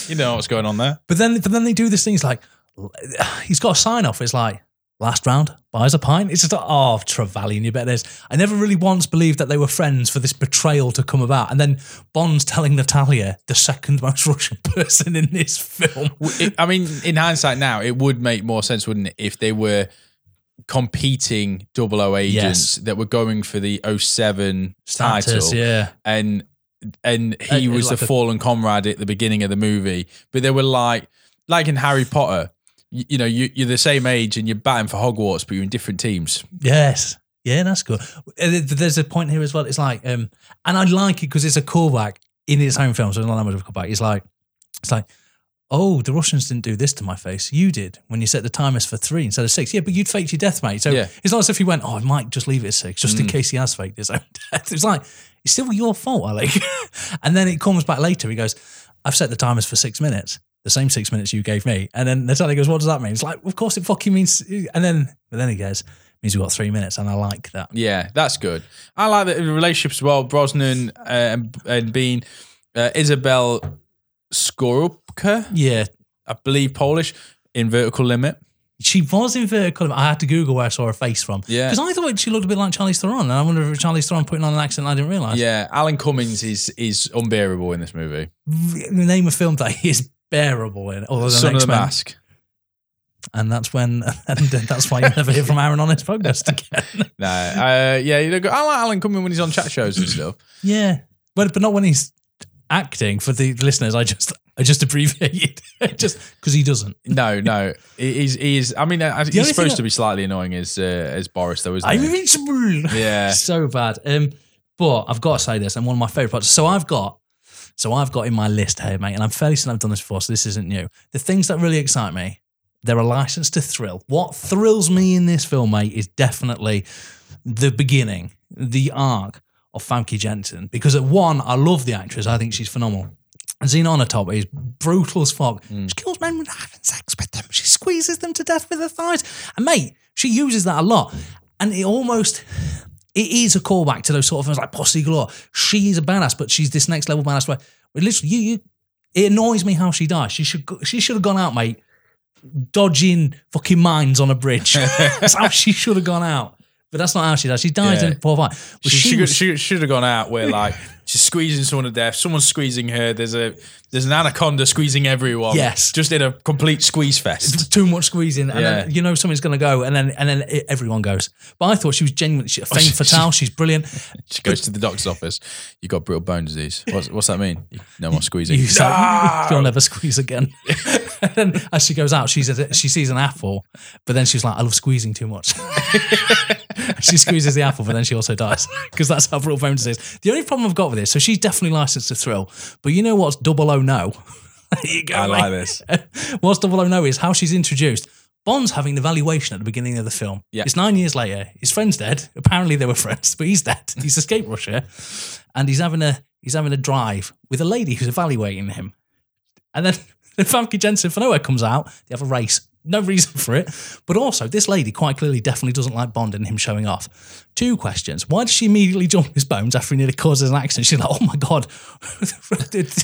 you know what's going on there. but then, but then they do this thing. It's like, he's got a sign off. It's like, last round buys a pint. It's just like, oh, Trevelyan, you bet there's. I never really once believed that they were friends for this betrayal to come about. And then Bond's telling Natalia, the second most Russian person in this film. It- I mean, in hindsight now, it would make more sense, wouldn't it, if they were competing double O agents Yes. that were going for the 07 Status, title, yeah. and and he Uh, was like the a- fallen comrade at the beginning of the movie, but they were like, like in Harry Potter, you, you know, you, you're the same age and you're batting for Hogwarts, but you're in different teams. Yes. Yeah, that's good. Uh, There's a point here as well. It's like, um, and I like it because it's a callback in its own film. So it's not that much of a callback. It's like, it's like, oh, the Russians didn't do this to my face. You did when you set the timers for three instead of six. Yeah, but you'd faked your death, mate. So Yeah. it's not as if he went, oh, I might just leave it at six, just in case he has faked his own death. It's like, it's still your fault, Alec. and then it comes back later. He goes, I've set the timers for six minutes. The same six minutes you gave me. And then Natalia goes, what does that mean? It's like, of course it fucking means. And then, but then he goes, means we've got three minutes. And I like that. Yeah, that's good. I like the relationship as well. Brosnan uh, and, and Bean, uh, Isabel Scorupco, Yeah. I believe Polish, in Vertical Limit. She was in vertical. I had to Google where I saw her face from. Yeah. Because I thought she looked a bit like Charlize Theron. And I wonder if Charlize Theron putting on an accent I didn't realise. Yeah, Alan Cummings is is unbearable in this movie. The name of film that he is bearable in. Other than Son of the X-Men. Mask. And that's when, and that's why you never hear from Aaron on his podcast again. No, uh, yeah, you know, I like Alan Cummings when he's on chat shows and stuff. Yeah, but but not when he's acting. For the listeners, I just I just abbreviated just because he doesn't. No, no, he- he's he's. I mean, uh, only he's thing supposed to be slightly annoying as uh, as Boris, though, isn't I'm he? invincible. Yeah. so bad. Um, but I've got to say this, and one of my favorite parts. So I've got, so I've got in my list here, mate, and I'm fairly certain I've done this before, so this isn't new. The things that really excite me, they're a license to thrill. What thrills me in this film, mate, is definitely the beginning, the arc of Famke Janssen. Because at one, I love the actress. I think she's phenomenal. Xena Top is brutal as fuck. Mm. She kills men with having sex with them. She squeezes them to death with her thighs. And mate, she uses that a lot. And it almost it is a callback to those sort of things like Pussy Galore. She is a badass, but she's this next level badass where, literally you, you it annoys me how she dies. She should she should have gone out, mate, dodging fucking mines on a bridge. that's how she should have gone out. But that's not how she does. She dies Yeah. in Paul Fight. But She, she, was- she should have gone out where like she's squeezing someone to death. Someone's squeezing her. There's a there's an anaconda squeezing everyone. Yes. just in a complete squeeze fest. too much squeezing, and then Yeah. you know something's going to go, and then and then it, everyone goes. But I thought she was genuinely she, oh, femme she- fatale. She's brilliant. She goes to the doctor's office. You got brittle bone disease. What's, what's that mean? No more squeezing. You say, You'll never squeeze again. and then as she goes out, she's a, she sees an apple, but then she's like, I love squeezing too much. she squeezes the apple, but then she also dies because that's how brutal bone disease. The only problem I've got with this, so she's definitely licensed to thrill, but you know what's double O no? you go. I like this. What's double O no is how she's introduced. Bond's having an evaluation at the beginning of the film. Yeah. It's nine years later. His friend's dead. Apparently they were friends, but he's dead. He's escaped Russia, and he's having a he's having a drive with a lady who's evaluating him. And then the Famke Janssen for nowhere comes out. They have a race. No reason for it. But also, this lady quite clearly definitely doesn't like Bond and him showing off. Two questions. Why does she immediately jump his bones after he nearly causes an accident? She's like, oh my God.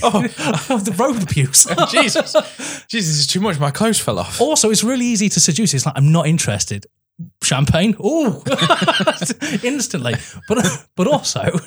oh, the road abuse. Jesus, Jesus, this is too much. My clothes fell off. Also, it's really easy to seduce. It's like, I'm not interested. Champagne? Oh, instantly. But, but also,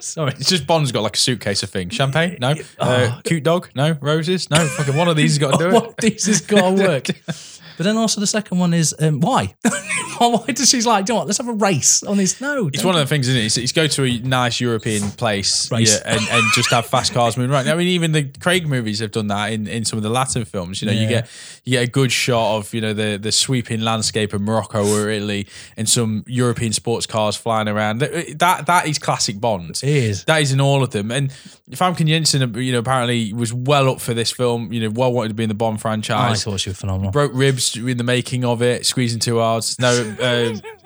sorry. It's just Bond's got like a suitcase of things. Champagne? No. Uh, cute dog? No. Roses? No. Fucking one of these has got to do it. One of these has got to work. But then also the second one is um, why? why does she's like, do you know what? Let's have a race on this. No, It's one of the things, isn't it? It's, it's go to a nice European place yeah, and, and just have fast cars moving around. I mean, even the Craig movies have done that in, in some of the Latin films. You know, you get you get a good shot of you know the the sweeping landscape of Morocco or Italy and some European sports cars flying around. That that, that is classic Bond. It is. That is in all of them. And Famke Janssen, you know, apparently was well up for this film. You know, well wanted to be in the Bond franchise. I thought she was phenomenal. broke ribs in the making of it, squeezing too hard. No, uh,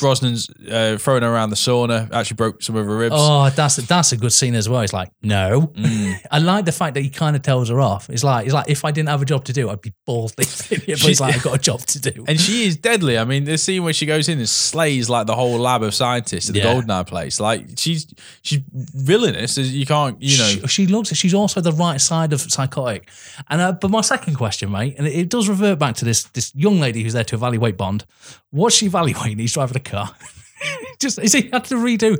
Brosnan's uh, throwing her around the sauna. Actually broke some of her ribs. Oh, that's that's a good scene as well. It's like, no. Mm. I like the fact that he kind of tells her off. It's like, it's like if I didn't have a job to do, I'd be balls deep. But he's like, I've got a job to do. And she is deadly. I mean, the scene where she goes in and slays like the whole lab of scientists at the Yeah. Goldeneye place. Like she's she's villainous. You can't, you know. she, she looks. She's also the right side of psychotic. And uh, but my second question, mate, and it, it does revert back to this this young lady who's there to evaluate Bond. What's she evaluating? He's driving a car. Just is he had to redo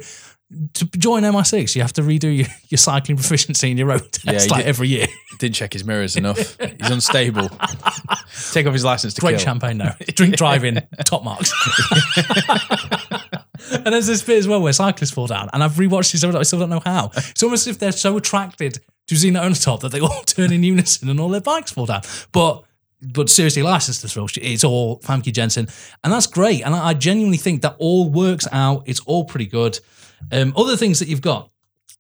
to join MI6? You have to redo your, your cycling proficiency and your road test Yeah, like every year. Didn't check his mirrors enough. He's unstable. Take off his license to Great kill. champagne, no. Drink driving, top marks. and there's this bit as well where cyclists fall down, and I've rewatched this. I still don't know how. It's almost as if they're so attracted to Xenia Onatopp that they all turn in unison and all their bikes fall down. But but seriously, license to thrill. It's all Famke Janssen, and that's great. And I, I genuinely think that all works out. It's all pretty good. Um, other things that you've got.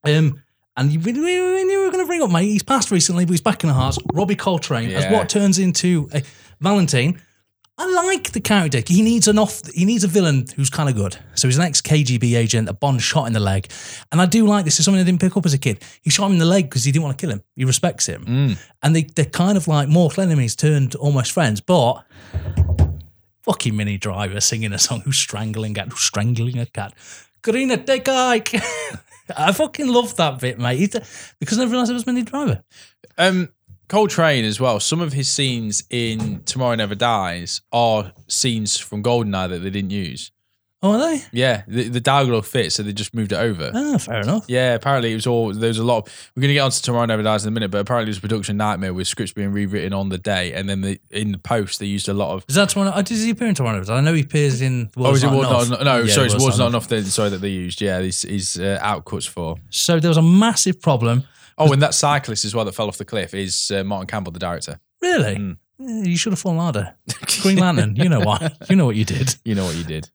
Um, and you, we, knew we were going to bring up, mate. He's passed recently, but he's back in the hearts. Robbie Coltrane as what turns into a Valentine. I like the character. He needs an off. He needs a villain who's kind of good. So he's an ex KGB agent. A Bond shot in the leg, and I do like this. Is something I didn't pick up as a kid. He shot him in the leg because he didn't want to kill him. He respects him, and they they're kind of like mortal enemies turned almost friends. But fucking Minnie Driver singing a song who's strangling at who's strangling a cat. Karina, take Ike. I fucking love that bit, mate. Because I never realised it was Minnie Driver. Um, Coltrane as well. Some of his scenes in Tomorrow Never Dies are scenes from Goldeneye that they didn't use. Oh, are they? Yeah, the, the dialogue fits, so they just moved it over. Ah, fair enough. Yeah, apparently it was all. There was a lot. Of, we're going to get on to Tomorrow Never Dies in a minute, but apparently it was a production nightmare with scripts being rewritten on the day, and then the, in the post they used a lot of. Is that one? Oh, does he appear in Tomorrow? Never Dies? I know he appears in. Oh, is it Not was Enough. not, no? Yeah, sorry, it was, Not not Enough. enough. That, sorry that they used. Yeah, his, his uh, outcuts for. So there was a massive problem. Oh, and that cyclist as well that fell off the cliff is uh, Martin Campbell, the director. Really? Mm. You should have fallen harder. Green Lantern. You know why? You know what you did. You know what you did.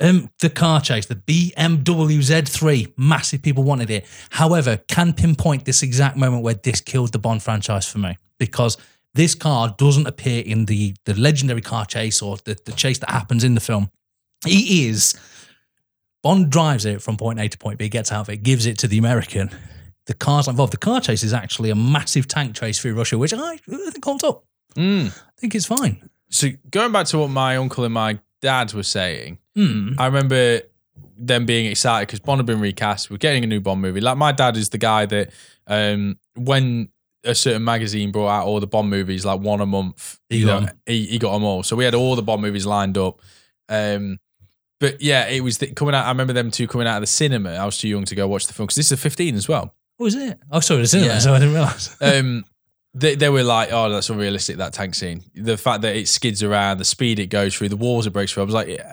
Um, the car chase, the BMW Z3, massive people wanted it. However, can pinpoint this exact moment where this killed the Bond franchise for me because this car doesn't appear in the the legendary car chase or the, the chase that happens in the film. He is Bond drives it from point A to point B, gets out of it, gives it to the American. The car's involved. The car chase is actually a massive tank chase through Russia, which I, I think holds up. Mm. I think it's fine. So going back to what my uncle and my dad were saying, Hmm. I remember them being excited because Bond had been recast. We're getting a new Bond movie. Like my dad is the guy that um, when a certain magazine brought out all the Bond movies, like one a month, He got know, he, he got them all. So we had all the Bond movies lined up. Um, but yeah, it was the, coming out. I remember them two coming out of the cinema. I was too young to go watch the film because this is a 15 as well. What was it? Oh, sorry, it's cinema, Yeah. so I didn't realize. um, they, they were like, oh, that's unrealistic, that tank scene. The fact that it skids around, the speed it goes through, the walls it breaks through. I was like, yeah,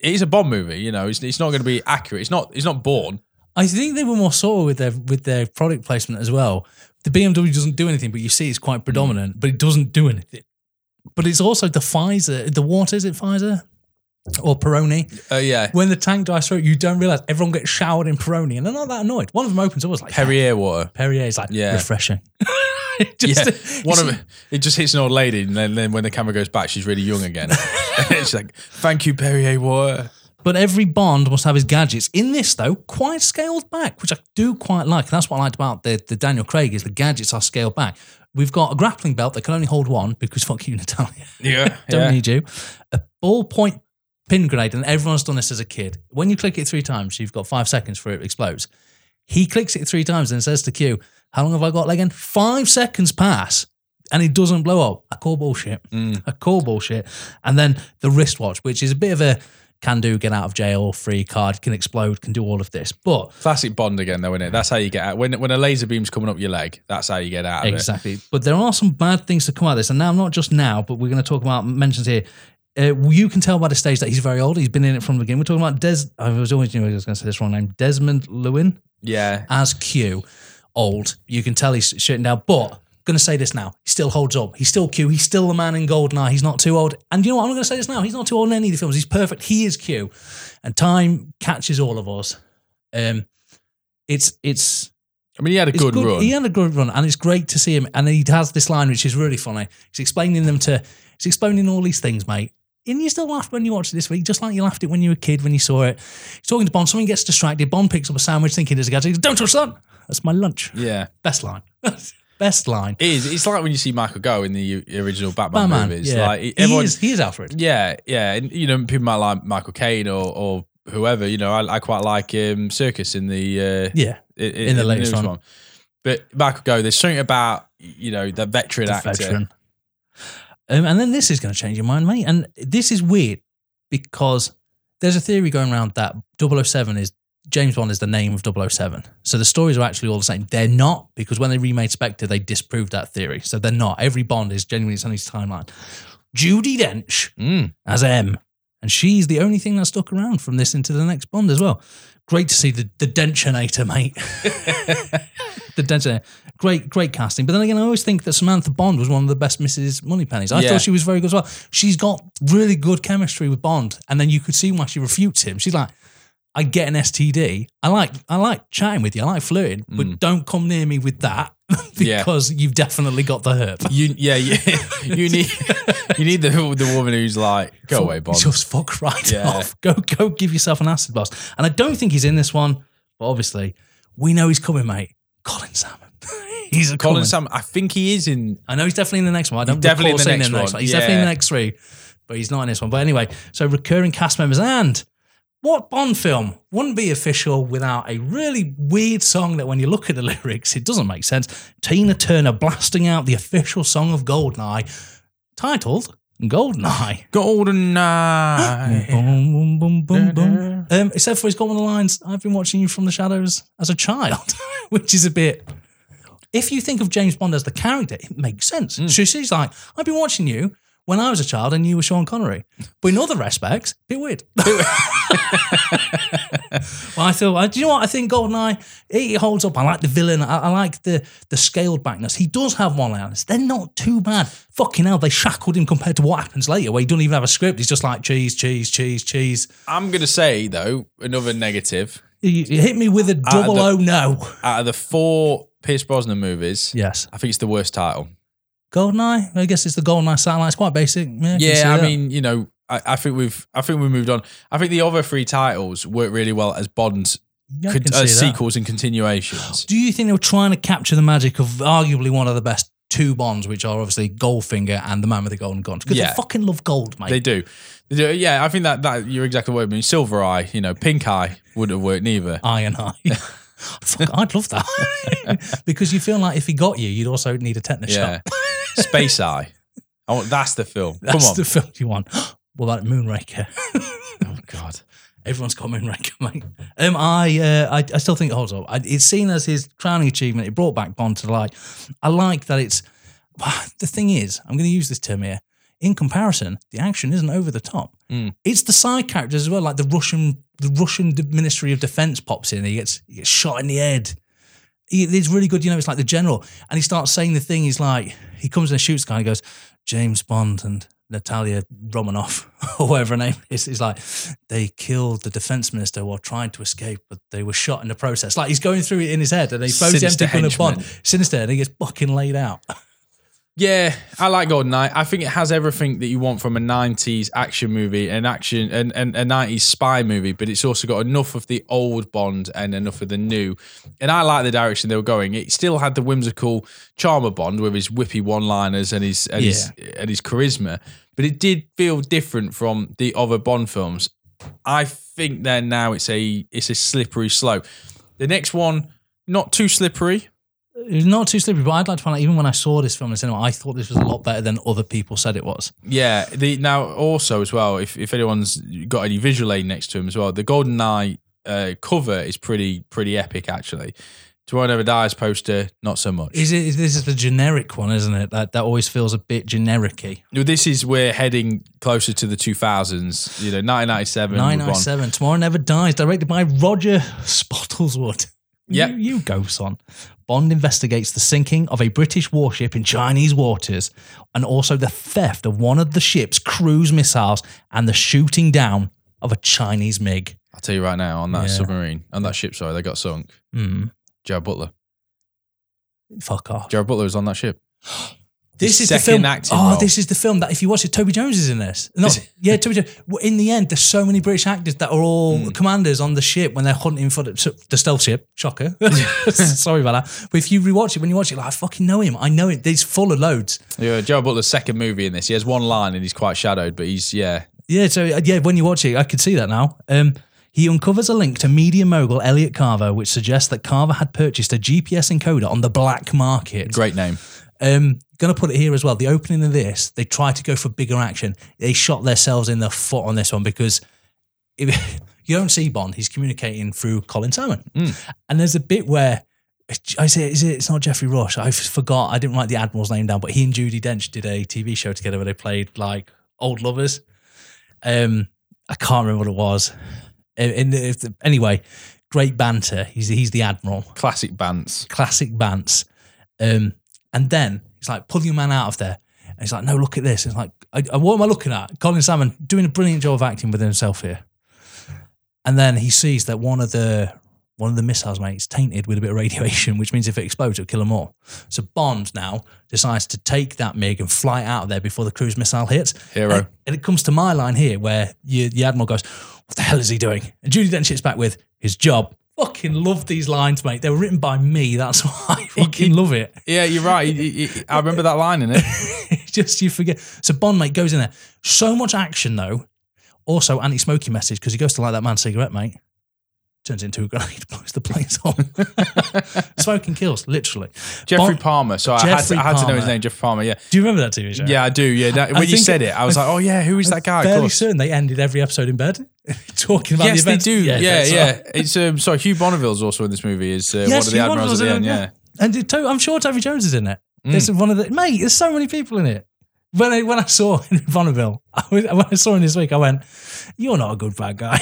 it is a bomb movie, you know, it's, it's not going to be accurate. It's not, it's not born. I think they were more subtle with their with their product placement as well. The BMW doesn't do anything, but you see it's quite predominant, but it doesn't do anything. But it's also the Pfizer, the what is it, Pfizer? Or Peroni. Uh, yeah. When the tank dies through, you don't realize everyone gets showered in Peroni and they're not that annoyed. One of them opens up, was like, Perrier water. Perrier is like, Yeah. refreshing. Just- yeah. One of them, it just hits an old lady, and then, then when the camera goes back, she's really young again. she's like, thank you, Perrier water. But every Bond must have his gadgets. In this, though, quite scaled back, which I do quite like. And that's what I liked about the, the Daniel Craig is the gadgets are scaled back. We've got a grappling belt that can only hold one because fuck you, Natalia. Yeah. Don't yeah. need you. A ballpoint pin grenade, and everyone's done this as a kid. When you click it three times, you've got five seconds for it explodes. He clicks it three times and says to Q, How long have I got, Legan? Five seconds pass. And it doesn't blow up. I call bullshit. Mm. I call bullshit. And then the wristwatch, which is a bit of a can do, get out of jail, free card, can explode, can do all of this. But Classic Bond again, though, isn't it? That's how you get out. When, when a laser beam's coming up your leg, that's how you get out of it. Exactly. But there are some bad things to come out of this. And now, not just now, but we're going to talk about mentions here. Uh, you can tell by the stage that he's very old. He's been in it from the beginning. We're talking about Des. I was always knew I was going to say this wrong name. Desmond Lewin Yeah. as Q. Old. You can tell he's shutting down. But going to say this now. He still holds up. He's still Q. He's still the man in Goldeneye. He's not too old. And you know what? I'm going to say this now. He's not too old in any of the films. He's perfect. He is Q. And time catches all of us. Um, it's it's I mean, he had a it's good, run. He had a good run, and it's great to see him. And he has this line which is really funny. He's explaining them to. He's explaining all these things, mate. And you still laughed when you watched it this week, just like you laughed it when you were a kid when you saw it. He's talking to Bond. Something gets distracted. Bond picks up a sandwich, thinking there's a gadget. He goes, "Don't touch that. That's my lunch." yeah. Best line. Best line. It is. It's like when you see Michael Gough in the original Batman, Batman. movies. yeah. Like he is. He is Alfred. Yeah, yeah. And you know, people might like Michael Caine or or whoever. You know, I, I quite like um, Serkis in the uh, Yeah. i- i- In the latest newest one. But Michael Gough, there's something about you know the veteran the actor. veteran. Um, and then this is going to change your mind, mate. And this is weird because there's a theory going around that 007 is James Bond is the name of 007. So the stories are actually all the same. They're not because when they remade Spectre, they disproved that theory. So they're not. Every Bond is genuinely on his timeline. Judi Dench Mm. as M. And she's the only thing that stuck around from this into the next Bond as well. Great to see the, the Dentionator, mate. the Dentionator. Great, great casting. But then again, I always think that Samantha Bond was one of the best Mrs. Moneypennies. I Yeah. thought she was very good as well. She's got really good chemistry with Bond. And then you could see why she refutes him. She's like, I get an STD. I like I like chatting with you. I like flirting, but Mm. don't come near me with that. Yeah. because you've definitely got the herp. You yeah, yeah. you need you need the the woman who's like, go away, Bond. Just fuck right Yeah. off. Go go give yourself an acid blast. And I don't think he's in this one, but obviously we know he's coming, mate. Colin Salmon. he's a Colin coming. Sam, I think he is in. I know he's definitely in the next one. I don't definitely recall in the next him one. He's definitely in the next three, but he's not in this one. But anyway, so recurring cast members and what Bond film wouldn't be official without a really weird song that when you look at the lyrics, it doesn't make sense. Tina Turner blasting out the official song of Goldeneye, titled Goldeneye. Goldeneye. Boom, boom, boom, boom, boom. Um, except for he's got one of the lines, I've been watching you from the shadows as a child, which is a bit. If you think of James Bond as the character, it makes sense. So she's like, I've been watching you when I was a child and you were Sean Connery. But in other respects, bit weird. well, I feel, I- do you know what? I think GoldenEye, it holds up. I like the villain. I, I like the the scaled backness. He does have one liners. They're not too bad. Fucking hell, they shackled him compared to what happens later, where he doesn't even have a script. He's just like cheese, cheese, cheese, cheese. I'm gonna say though another negative You, you hit me with a double the- O no. out of the four Pierce Brosnan movies. Yes. I think it's the worst title. GoldenEye? I guess it's the GoldenEye satellite. It's quite basic. Yeah, I Yeah, I that. mean, you know, I, I think we've I think we moved on. I think the other three titles work really well as Bond's Yeah, con- uh, sequels and continuations. Do you think they were trying to capture the magic of arguably one of the best two Bonds, which are obviously Goldfinger and the Man with the Golden Gun? Because Yeah. they fucking love gold, mate. They do. They do. Yeah, I think that that you're exactly right. I mean, Silver Eye, you know, Pink Eye wouldn't have worked neither. Iron Eye. Fuck, I'd love that. because you feel like if he got you, you'd also need a tetanus Yeah, shot. Space Eye. Want, that's the film. That's Come on. the film you want. What about Moonraker? oh God. Everyone's got Moonraker, mate. Um, I, uh, I, I still think it holds up. I, it's seen as his crowning achievement. It brought back Bond to life. I like that it's. The thing is, I'm going to use this term here. In comparison, the action isn't over the top. Mm. It's the side characters as well, like the Russian, the Russian Ministry of Defense pops in. He gets, he gets shot in the head. He, it's really good. You know, it's like the general, and he starts saying the thing. He's like, he comes and shoots the guy. And he goes, James Bond and Natalia Romanoff, or whatever her name is. He's like, they killed the defense minister while trying to escape, but they were shot in the process. Like he's going through it in his head, and he throws the Sinister empty gun at Bond. Sinister, and he gets fucking laid out. Yeah, I like GoldenEye. I think it has everything that you want from a '90s action movie, an action and, and a '90s spy movie, but it's also got enough of the old Bond and enough of the new. And I like the direction they were going. It still had the whimsical charm of Bond with his whippy one-liners and his and his and his charisma, but it did feel different from the other Bond films. I think then now it's a it's a slippery slope. The next one, not too slippery. It was not too slippery, but I'd like to find out. Even when I saw this film in the cinema, I thought this was a lot better than other people said it was. Yeah. The now also as well, if if anyone's got any visual aid next to him as well, the Golden Eye uh, cover is pretty pretty epic actually. Tomorrow Never Dies poster, not so much. Is it? Is this is the generic one, isn't it? That that always feels a bit generic-y. No, this is we're heading closer to the 2000s. You know, 1997. Nine we've nine gone- seven. Tomorrow Never Dies, directed by Roger Spottiswoode. Yep. You, you go, son. Bond investigates the sinking of a British warship in Chinese waters and also the theft of one of the ship's cruise missiles and the shooting down of a Chinese MiG. I'll tell you right now on that Yeah. submarine, on that ship. Sorry, they got sunk. Mm, Gerard Butler. fuck off. Gerard Butler was on that ship. This His is the film. oh, role. this is the film that if you watch it, Toby Jones is in this. No, Is yeah, Toby Jones. In the end, there's so many British actors that are all Hmm. commanders on the ship when they're hunting for the, the stealth ship. Shocker. Sorry about that. But if you rewatch it, when you watch it, like I fucking know him. I know it. He's full of loads. Yeah, Gerard Butler's second movie in this. He has one line and he's quite shadowed, but he's yeah. Yeah, so uh, yeah, when you watch it, I could see that now. Um, he uncovers a link to media mogul Elliot Carver, which suggests that Carver had purchased a GPS encoder on the black market. Great name. Um, gonna put it here as well. The opening of this, they tried to go for bigger action. They shot themselves in the foot on this one because if, you don't see Bond. He's communicating through Colin Salmon, and there's a bit where. I say, is it? It's not Geoffrey Rush. I forgot. I didn't write the admiral's name down, but he and Judi Dench did a TV show together where they played like old lovers. Um, I can't remember what it was. In, in the, if the- anyway, great banter. He's he's the admiral Classic Bants. classic Bants. Um, and then he's like, pull your man out of there. And he's like, no, look at this. It's like, I, I- what am I looking at? Colin Salmon doing a brilliant job of acting within himself here. And then he sees that one of the one of the missiles, mate, is tainted with a bit of radiation, which means if it explodes, it'll kill them all. So Bond now decides to take that MiG and fly out of there before the cruise missile hits. Hero. And, and it comes to my line here where you, the Admiral goes, What the hell is he doing? And Judi then shits back with his job. Fucking love these lines, mate. They were written by me. That's why I fucking love it. Yeah, you're right. I remember that line in it. Just you forget. So Bond, mate, goes in there. So much action, though. Also, anti-smoking message because he goes to light that man's cigarette, mate. Turns into a grenade, blows the place on. Smoking kills, literally. Geoffrey Bond- Palmer. So I had, to, I had to know his name, Geoffrey Palmer. Yeah. Do you remember that TV show? Yeah, I do. Yeah. That- when you said it- I was like, oh, yeah, who is that guy? Fairly certain they ended every episode in bed talking about Yes, the they do. Yeah, that's yeah. It's um, sorry, Hugh Bonneville's also in this movie. Is uh, one of the Hugh admirals at the end? Yeah. And it- To- I'm sure Toby Jones is in it. Mm. This is one of the mate. There's so many people in it. When I when I saw Henry Bonneville, I, was- when I saw him this week, I went, "You're not a good bad guy."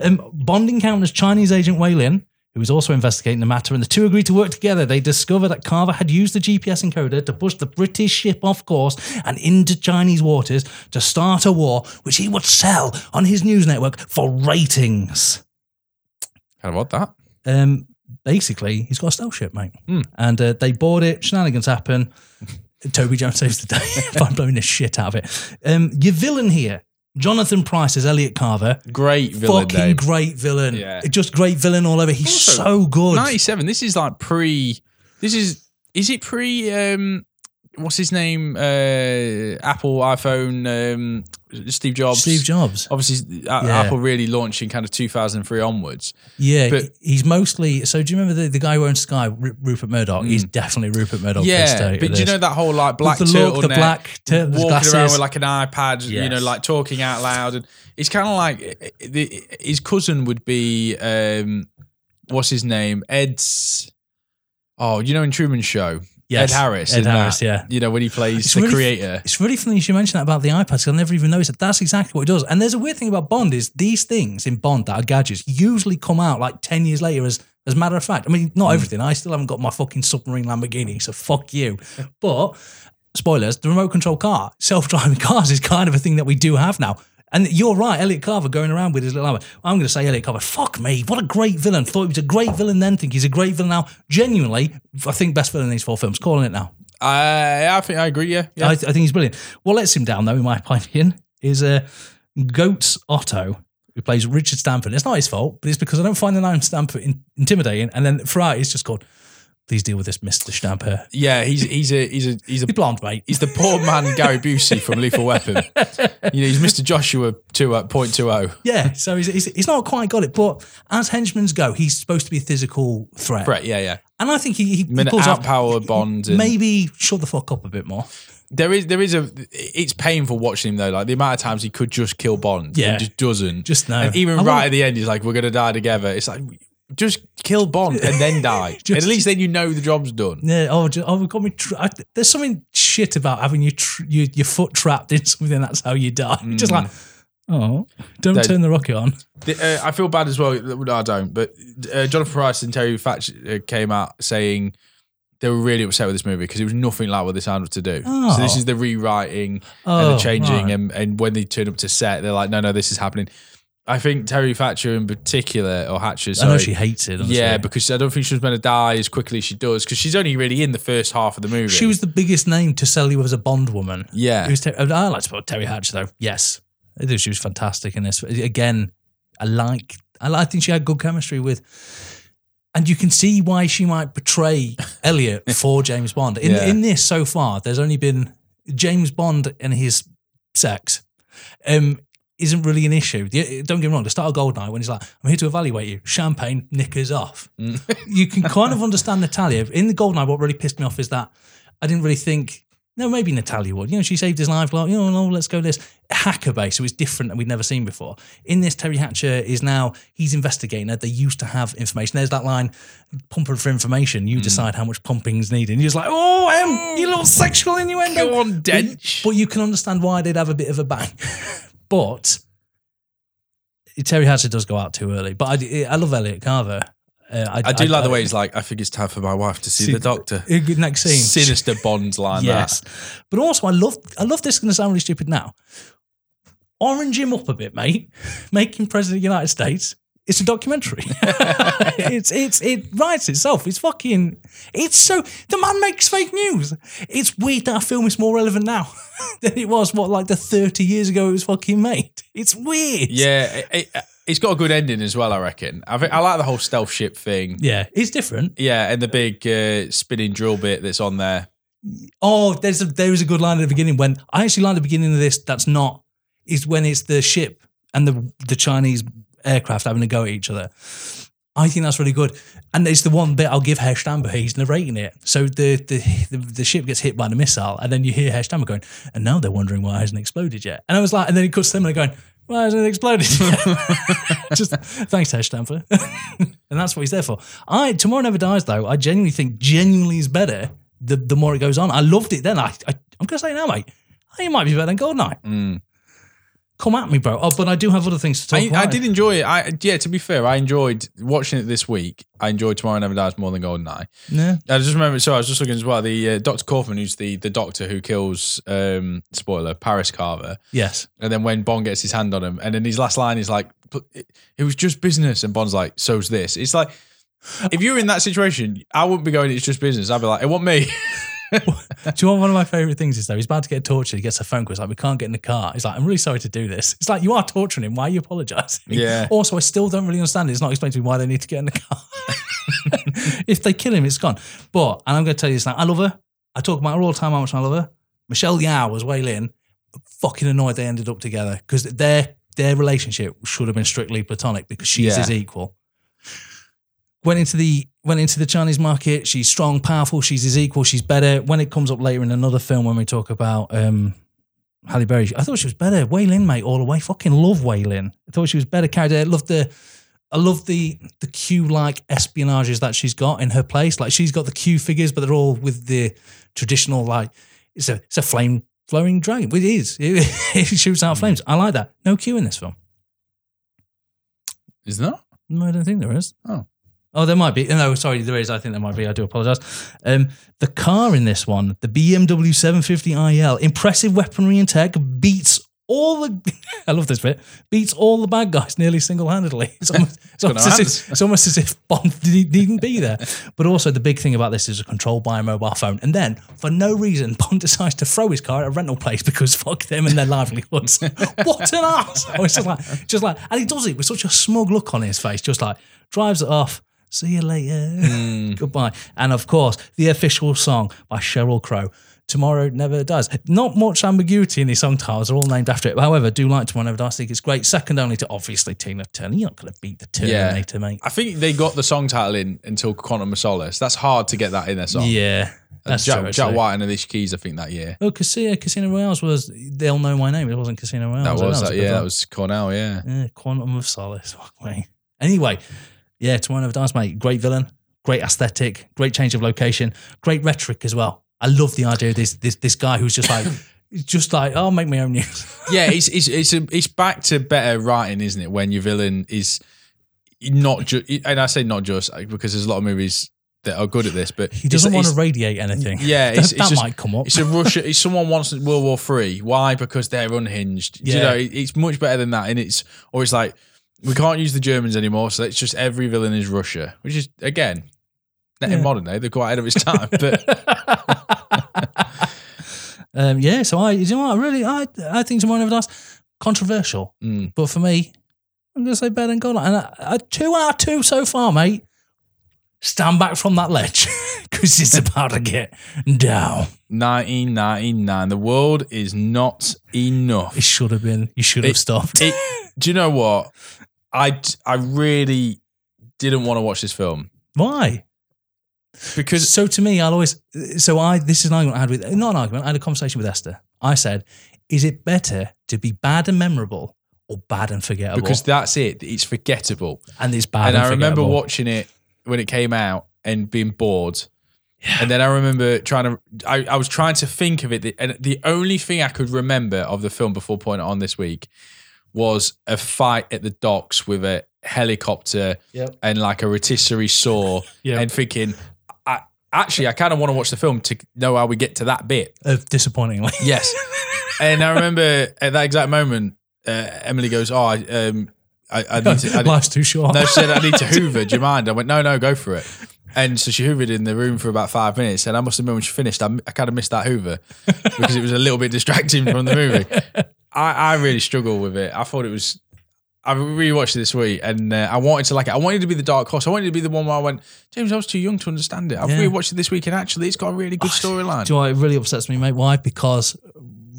Um, Bond encounters Chinese agent Wai Lin, who was also investigating the matter, and the two agree to work together. They discover that Carver had used the GPS encoder to push the British ship off course and into Chinese waters to start a war, which he would sell on his news network for ratings. Kind of odd that. Um, basically, he's got a stealth ship, mate. Hmm. And uh, they board it. Shenanigans happen. Toby Jones saves the day by blowing the shit out of it. Um, your villain here, Jonathan Pryce as Elliot Carver. Great villain Fucking great villain. Yeah. Just great villain all over. He's Also, so good. 97. This is like pre. This is. Is it pre. um What's his name? Uh Apple, iPhone, um Steve Jobs. Steve Jobs. Obviously, uh, Yeah. Apple really launching kind of 2003 onwards. Yeah, But- he's mostly. So do you remember the, the guy who owns Sky, Ru- Rupert Murdoch? He's definitely Rupert Murdoch. Mm. yeah, but to do you know that whole like black the look, the black tur- walking glasses. around with like an iPad, you know, like talking out loud, and it's kind of like uh, the, his cousin would be, um, what's his name, Ed's. Oh, you know, in Truman Show, Yes, Ed Harris. Ed in that, Harris, yeah. you know when he plays It's the really- creator. It's really funny you should mention that about the iPad because I never even noticed that. That's exactly what it does. And there's a weird thing about Bond is these things in Bond that are gadgets usually come out like 10 years later as, as a matter of fact. I mean, not hmm. everything. I still haven't got my fucking submarine Lamborghini, so fuck you. But spoilers, the remote control car, self-driving cars is kind of a thing that we do have now. And you're right, Elliot Carver going around with his little hammer. I'm going to say Elliot Carver. Fuck me, what a great villain! Thought he was a great villain then. Think he's a great villain now. Genuinely, I think best villain in these four films. Calling it now. I I think I agree. Yeah, yeah. I, I think he's brilliant. What lets him down, though, in my opinion, is uh, Götz Otto, who plays Richard Stanford. It's not his fault, but it's because I don't find the name Stanford in, intimidating. And then throughout, he's just called, please deal with this, Mr. Stamper. yeah, he's he's a he's a he's a He's blonde, mate. He's the poor man Gary Busey from Lethal Weapon. You know, he's Mr. Joshua two uh, point two oh. Yeah, so he's, he's, he's not quite got it. But as henchmen go, he's supposed to be a physical threat. Right, yeah, yeah. And I think he, he, he pulls off. outpower Bond. And Maybe shut the fuck up a bit more. there is there is a it's painful watching him though. Like the amount of times he could just kill Bond, Yeah. and just doesn't. Just no. And even I right at the end, he's like, "We're gonna die together." It's like just kill Bond and then die. Just- at least then you know the job's done. Yeah. Oh, oh, we've got me. Tra- I, there's something shit about having your, tr- your your foot trapped in something. That's how you die. Just like, oh, don't turn the rocket on. The- uh, I feel bad as well. No, I don't. But uh, Jonathan Pryce and Teri Fatch uh, came out saying they were really upset with this movie because it was nothing like what they signed up to do. Oh. So this is the rewriting and Oh, the changing, right. and, and when they turn up to set, they're like, no, no, this is happening. I think Teri Thatcher in particular, or Hatcher, I know she hates it. honestly. yeah, because I don't think she was going to die as quickly as she does because she's only really in the first half of the movie. she was the biggest name to sell you as a Bond woman. yeah, It was Ter- I like to put Teri Hatch though. Yes, she was fantastic in this. Again, I like. I like- I think she had good chemistry with. And you can see why she might betray Elliot for James Bond. In, Yeah. in this so far, there's only been James Bond and his sex. Um, isn't really an issue. Don't get me wrong. The start of Goldeneye, when he's like, "I'm here to evaluate you," champagne, knickers off. Mm. you can kind of understand Natalia. In the Goldeneye, what really pissed me off is that I didn't really think. No, maybe Natalia would. You know, she saved his life. Like, you know, no, let's go this hacker base. So it's different and we'd never seen before. In this, Teri Hatcher is now he's investigating. They used to have information. There's that line, pumping for information. You mm. decide how much pumping's needed. And you're just like, oh, em, you little sexual innuendo. Go on, Dench. But you can understand why they'd have a bit of a bang. but Teri Hatcher does go out too early. But I, I love Elliot Carver. Uh, I do like the way he's like, I think it's time for my wife to see, See- the doctor. Uh, Next scene. Sinister Bond line. yes. But also, I love, I love this. Going to sound really stupid now. Orange him up a bit, mate. Make him president of the United States. It's a documentary. it's it's it writes itself. It's fucking. It's so the man makes fake news. It's weird that a film is more relevant now than it was what like the thirty years ago it was fucking made. It's weird. Yeah, it, it's got a good ending as well. I reckon. I think, I like the whole stealth ship thing. yeah, it's different. Yeah, and the big uh, spinning drill bit that's on there. Oh, there's a there is a good line at the beginning when I actually like the beginning of this. That's not is when it's the ship and the the Chinese aircraft having a go at each other. I think that's really good, and it's the one bit I'll give Herr Stamper. He's narrating it, so the, the the the ship gets hit by the missile, and then you hear Herr Stamper going, and now they're wondering why it hasn't exploded yet. And I was like, and then it cuts to them and they're going, why hasn't it exploded? yet?" Just thanks, Herr Stamper, and that's what he's there for. I tomorrow never dies though. I genuinely think genuinely is better the the more it goes on. I loved it then. I, I I'm gonna say now, mate. I think it might be better than Goldeneye. Mm. Come at me, bro. Oh, but I do have other things to talk I, about. I did enjoy it. I yeah. To be fair, I enjoyed watching it this week. I enjoyed Tomorrow Never Dies more than Goldeneye. Yeah. I just remember. So I was just looking as well. The uh, Doctor Kaufman, who's the the doctor who kills um, spoiler Paris Carver, Yes. and then when Bond gets his hand on him, and then his last line is like, it, it was just business," and Bond's like, "So's this." It's like. If you're in that situation, I wouldn't be going. It's just business. I'd be like, "It want me." Do you want one of my favorite things is though? He's about to get tortured. He gets a phone call. It's like, we can't get in the car. He's like, I'm really sorry to do this. It's like, you are torturing him. Why are you apologizing? Yeah. Also, I still don't really understand it. It's not explained to me why they need to get in the car. if they kill him, it's gone. But, and I'm going to tell you this now, I love her. I talk about her all the time how much I love her. Michelle Yeoh was way in. Fucking annoyed they ended up together because their their relationship should have been strictly platonic because she's Yeah. his equal went into the went into the Chinese market. She's strong, powerful. She's his equal. She's better. When it comes up later in another film, when we talk about um, Halle Berry, I thought she was better. Wai Lin, mate, all the way. Fucking love Wai Lin. I thought she was better character. I love the. I love the the Q like espionages that she's got in her place. Like she's got the Q figures, but they're all with the traditional like it's a it's a flame flowing dragon. It is. It, it shoots out flames. I like that. No Q in this film. Is that? No, I don't think there is. Oh. Oh, there might be. No, sorry, there is. I think there might be. I do apologize. Um, the car in this one, the BMW 750iL, impressive weaponry and tech, beats all the. I love this bit. Beats all the bad guys nearly single handedly. It's almost, it's, almost as if, it's almost as if Bond didn't needn't be there. But also, the big thing about this is it's controlled by a mobile phone. And then, for no reason, Bond decides to throw his car at a rental place because fuck them and their livelihoods. what an ass! It's just like, just like, and he does it with such a smug look on his face, just like drives it off. See you later. Mm. Goodbye. And of course, the official song by Sheryl Crow. Tomorrow Never Dies. Not much ambiguity in these song titles. They're all named after it. However, I do like Tomorrow Never Dies. I think it's great. Second only to obviously Tina Turner. You're not going to beat the Terminator, mate. I think they got the song title in until Quantum of Solace. That's hard to get that in their song. Yeah. That's Jack, true, Jack. White and Alicia Keys, I think that year. Oh, Casino, Casino Royale was They'll Know My Name. It wasn't Casino Royale. That was, that, good yeah, that was Cornell, yeah. Yeah, Quantum of Solace. Fuck me. Anyway, yeah, Tomorrow Never Dies, mate. Great villain, great aesthetic, great change of location, great rhetoric as well. I love the idea of this this this guy who's just like, just like, oh, I'll make my own news. Yeah, it's it's it's, a, it's back to better writing, isn't it? When your villain is not just, and I say not just uh, because there's a lot of movies that are good at this, but He doesn't want to radiate anything. Yeah, that, it's, it's that just, might come up. It's a Russia. It's someone wants World War Three. Why? Because they're unhinged. Do You Yeah. know, it- it's much better than that. And it's or it's like we can't use the Germans anymore, so it's just every villain is Russia, which is again in Yeah. modern day they're quite ahead of its time. But Um, yeah, so I, you know what, I really, I, I think Tomorrow Never Dies, controversial. Mm. But for me, I'm going to say better than. And I, I, two out of two so far, mate. Stand back from that ledge because it's about to get down. 1999, the world is not enough. It should have been. You should have stopped. It, do you know what? I I really didn't want to watch this film Why? because So to me, I'll always. So I. This is an argument I had with. Not an argument. I had a conversation with Esther. I said, "Is it better to be bad and memorable or bad and forgettable?" because that's it. It's forgettable. and it's bad. and And, I remember forgettable. watching it when it came out and being bored. And then I remember trying to, I, I was trying to think of it. And the only thing I could remember of the film before putting it on this week was a fight at the docks with a helicopter Yep. and like a rotisserie saw Yep. and thinking, I, actually, I kind of want to watch the film to know how we get to that bit. Of disappointingly. Yes. and I remember at that exact moment, uh, Emily goes, "Oh, I, um, I, I need to. I, Life's too short. no, she said, I need to hoover. Do you mind? I went, no, no, go for it. And so she hoovered in the room for about five minutes. And I must admit, when she finished, I, I kind of missed that hoover because it was a little bit distracting from the movie. I, I really struggle with it. I thought it was. I rewatched it this week, and uh, I wanted to like it. I wanted to be the dark horse. I wanted to be the one where I went, James, I was too young to understand it. I've Yeah. rewatched it this week, and actually, it's got a really good storyline. Do you know what? It really upsets me, mate. Why? Because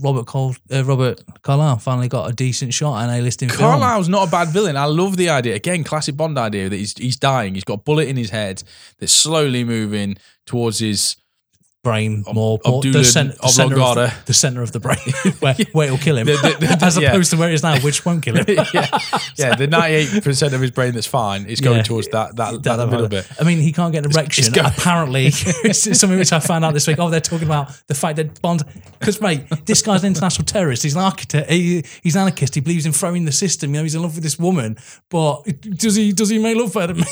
Robert Cole, uh, Robert Carlyle finally got a decent shot at an A-listing film. Carlyle's not a bad villain. I love the idea. Again, classic Bond idea that he's he's dying. He's got a bullet in his head that's slowly moving towards his. Brain more port, Abdullah the, cen- the, center of the, center of the brain where, where it'll kill him, The- the- as yeah. opposed to where it is now, which won't kill him. yeah, yeah. The ninety-eight percent of his brain that's fine is going Yeah. towards that that, that, That- part. bit. I mean, he can't get an erection. it's Apparently, it's something which I found out this week. Oh, they're talking about the fact that Bond, because mate, this guy's an international terrorist. He's an architect. He, he's an anarchist. He believes in throwing the system. You know, he's in love with this woman, but does he? Does he make love better than me?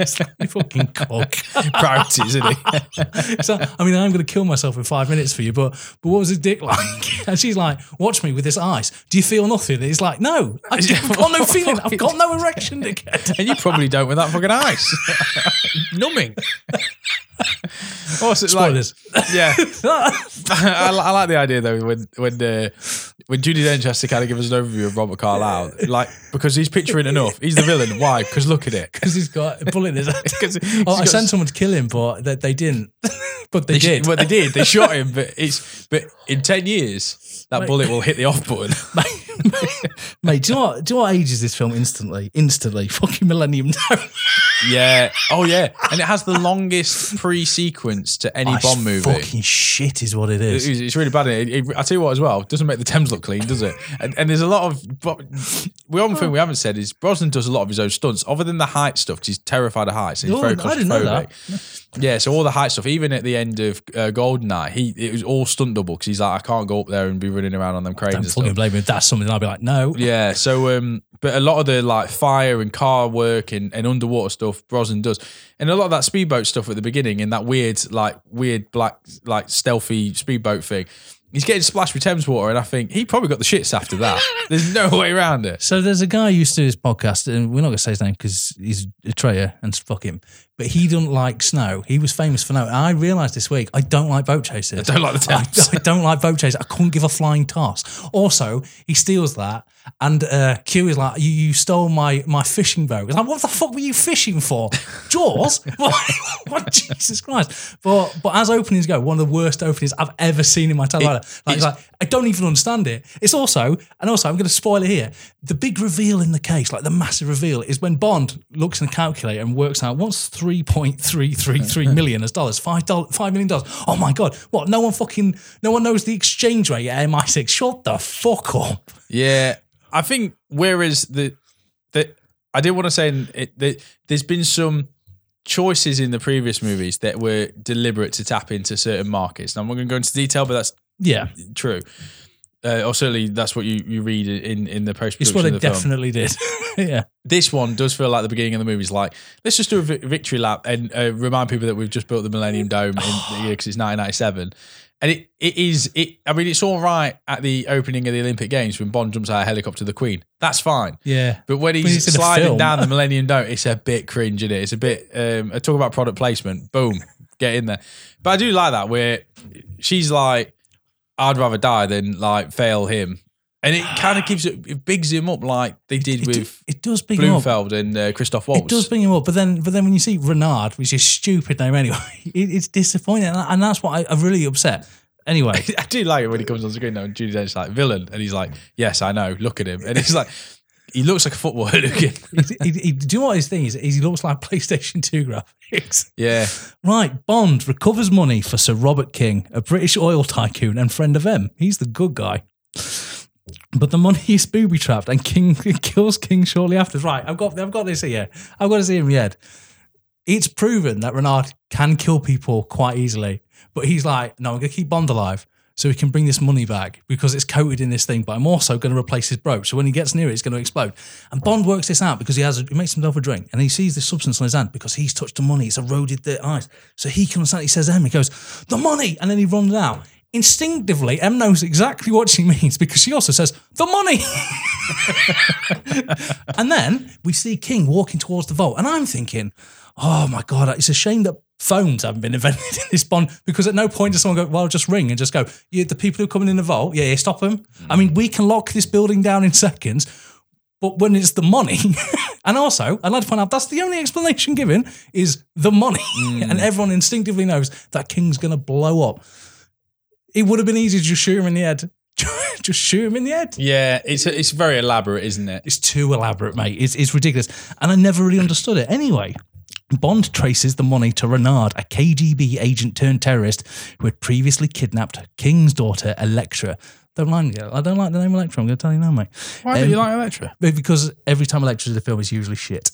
it's like fucking cock. Priorities, isn't he? So, I mean, I'm going to kill myself in five minutes for you, but but what was his dick like? And she's like, watch me with this ice. Do you feel nothing? And he's like, no, I've got no feeling. I've got no erection, dickhead. and you probably don't with that fucking ice. Numbing. Also, like, Spoilers. yeah, I, I like the idea though when when uh, when Judi Dench has to kind of give us an overview of Robert Carlyle, like because he's picturing enough. He's the villain. Why? Because look at it. Because he's got a bullet in his head. Oh, I sent someone to kill him, but they, they didn't. but they, They sh- did. Well, they did. They shot him, but it's but in ten years that bullet will hit the off button. Mate, do you know what? Do you know what ages this film instantly? Instantly, fucking Millennium Dome. yeah. Oh yeah. And it has the longest pre-sequence to any Bond movie. Fucking shit is what it is. It's, it's really bad. It, it, I tell you what, as well, it doesn't make the Thames look clean, does it? And, and there's a lot of. But one thing we haven't said is Brosnan does a lot of his own stunts, other than the height stuff, because he's terrified of heights. And he's Oh, very I didn't know claustrophobic. Yeah, so all the height stuff, even at the end of uh, Goldeneye, he it was all stunt double because he's like, I can't go up there and be running around on them cranes. Don't and fucking stuff. blame me. That's something I'd be like, no. Yeah, so um, but a lot of the like fire and car work and, and underwater stuff Brosnan does, and a lot of that speedboat stuff at the beginning and that weird like weird black like stealthy speedboat thing. He's getting splashed with Thames water, and I think he probably got the shits after that. There's no way around it. So there's a guy who used to do this podcast, and we're not going to say his name because he's a traitor and fuck him. But he doesn't like snow. He was famous for snow. And I realised this week I don't like boat chasers. I don't like the I, Thames. I don't like boat chasers. I couldn't give a flying toss. Also, he steals that, and uh, Q is like, "You, you stole my my fishing boat." It's like, what the fuck were you fishing for? Jaws? what, what? Jesus Christ! But but as openings go, one of the worst openings I've ever seen in my entire life. Like, like I don't even understand it. It's also, and also, I'm going to spoil it here. The big reveal in the case, like the massive reveal, is when Bond looks in the calculator and works out what's three point three three three million as dollars, five dollars, five million dollars. Oh my god! What? No one fucking, no one knows the exchange rate at MI6. Shut the fuck up. Yeah, I think whereas the the I did want to say it, that there's been some choices in the previous movies that were deliberate to tap into certain markets. Now I'm not going to go into detail, but that's Yeah, true. Uh, or certainly that's what you, you read in, in the post it's production what of it the film. definitely did. yeah. This one does feel like the beginning of the movie is like, let's just do a vi- victory lap and uh, remind people that we've just built the Millennium Dome in the year because it's 1997. And it, it is, it. I mean, it's all right at the opening of the Olympic Games when Bond jumps out of a helicopter to the Queen. That's fine. Yeah. But when he's, When he's sliding down the Millennium Dome, it's a bit cringe, is it? It's a bit, um, I talk about product placement, boom, get in there. But I do like that where she's like, I'd rather die than like fail him. And it kind of gives it, it bigs him up like they did It, with it does big him up. And uh, Christoph Waltz. It does bring him up, but then, but then when you see Renard, which is a stupid name anyway, it, it's disappointing, and, and that's what I, I'm really upset. Anyway, I do like it when he comes on screen now and Judi Dench's like villain, and he's like, "Yes, I know. Look at him." And he's like, he looks like a football hooligan. he, he, he- do you know what his thing is? He looks like PlayStation Two graphics. yeah, Right, Bond recovers money for Sir Robert King, a British oil tycoon and friend of M. He's the good guy. But the money is booby trapped, and King kills King shortly after. Right, I've got, I've got this here. I've got this here in my head. It's proven that Renard can kill people quite easily, but he's like, no, I'm going to keep Bond alive so he can bring this money back because it's coated in this thing. But I'm also going to replace his brooch, so when he gets near it, it's going to explode. And Bond works this out because he has, a, he makes himself a drink, and he sees this substance on his hand because he's touched the money. It's eroded the ice, so he can understand. He says, "M." He goes, "The money," and then he runs out. instinctively, Em knows exactly what she means because she also says, the money. and then we see King walking towards the vault. And I'm thinking, oh my God, it's a shame that phones haven't been invented in this Bond because at no point does someone go, well, just ring and just go, yeah, the people who are coming in the vault, yeah, yeah stop them. I mean, we can lock this building down in seconds. But when it's the money, and also I'd like to point out that's the only explanation given is the money, and mm. everyone instinctively knows that King's going to blow up. It would have been easy to just shoot him in the head. just shoot him in the head. Yeah, it's it's very elaborate, isn't it? It's too elaborate, mate. It's, it's ridiculous. And I never really understood it. Anyway, Bond traces the money to Renard, a KGB agent turned terrorist who had previously kidnapped King's daughter, Elektra. Don't like I don't like the name Elektra. I'm going to tell you now, mate. Why Um, do you like Elektra? Because every time Elektra's in the film, it's usually shit.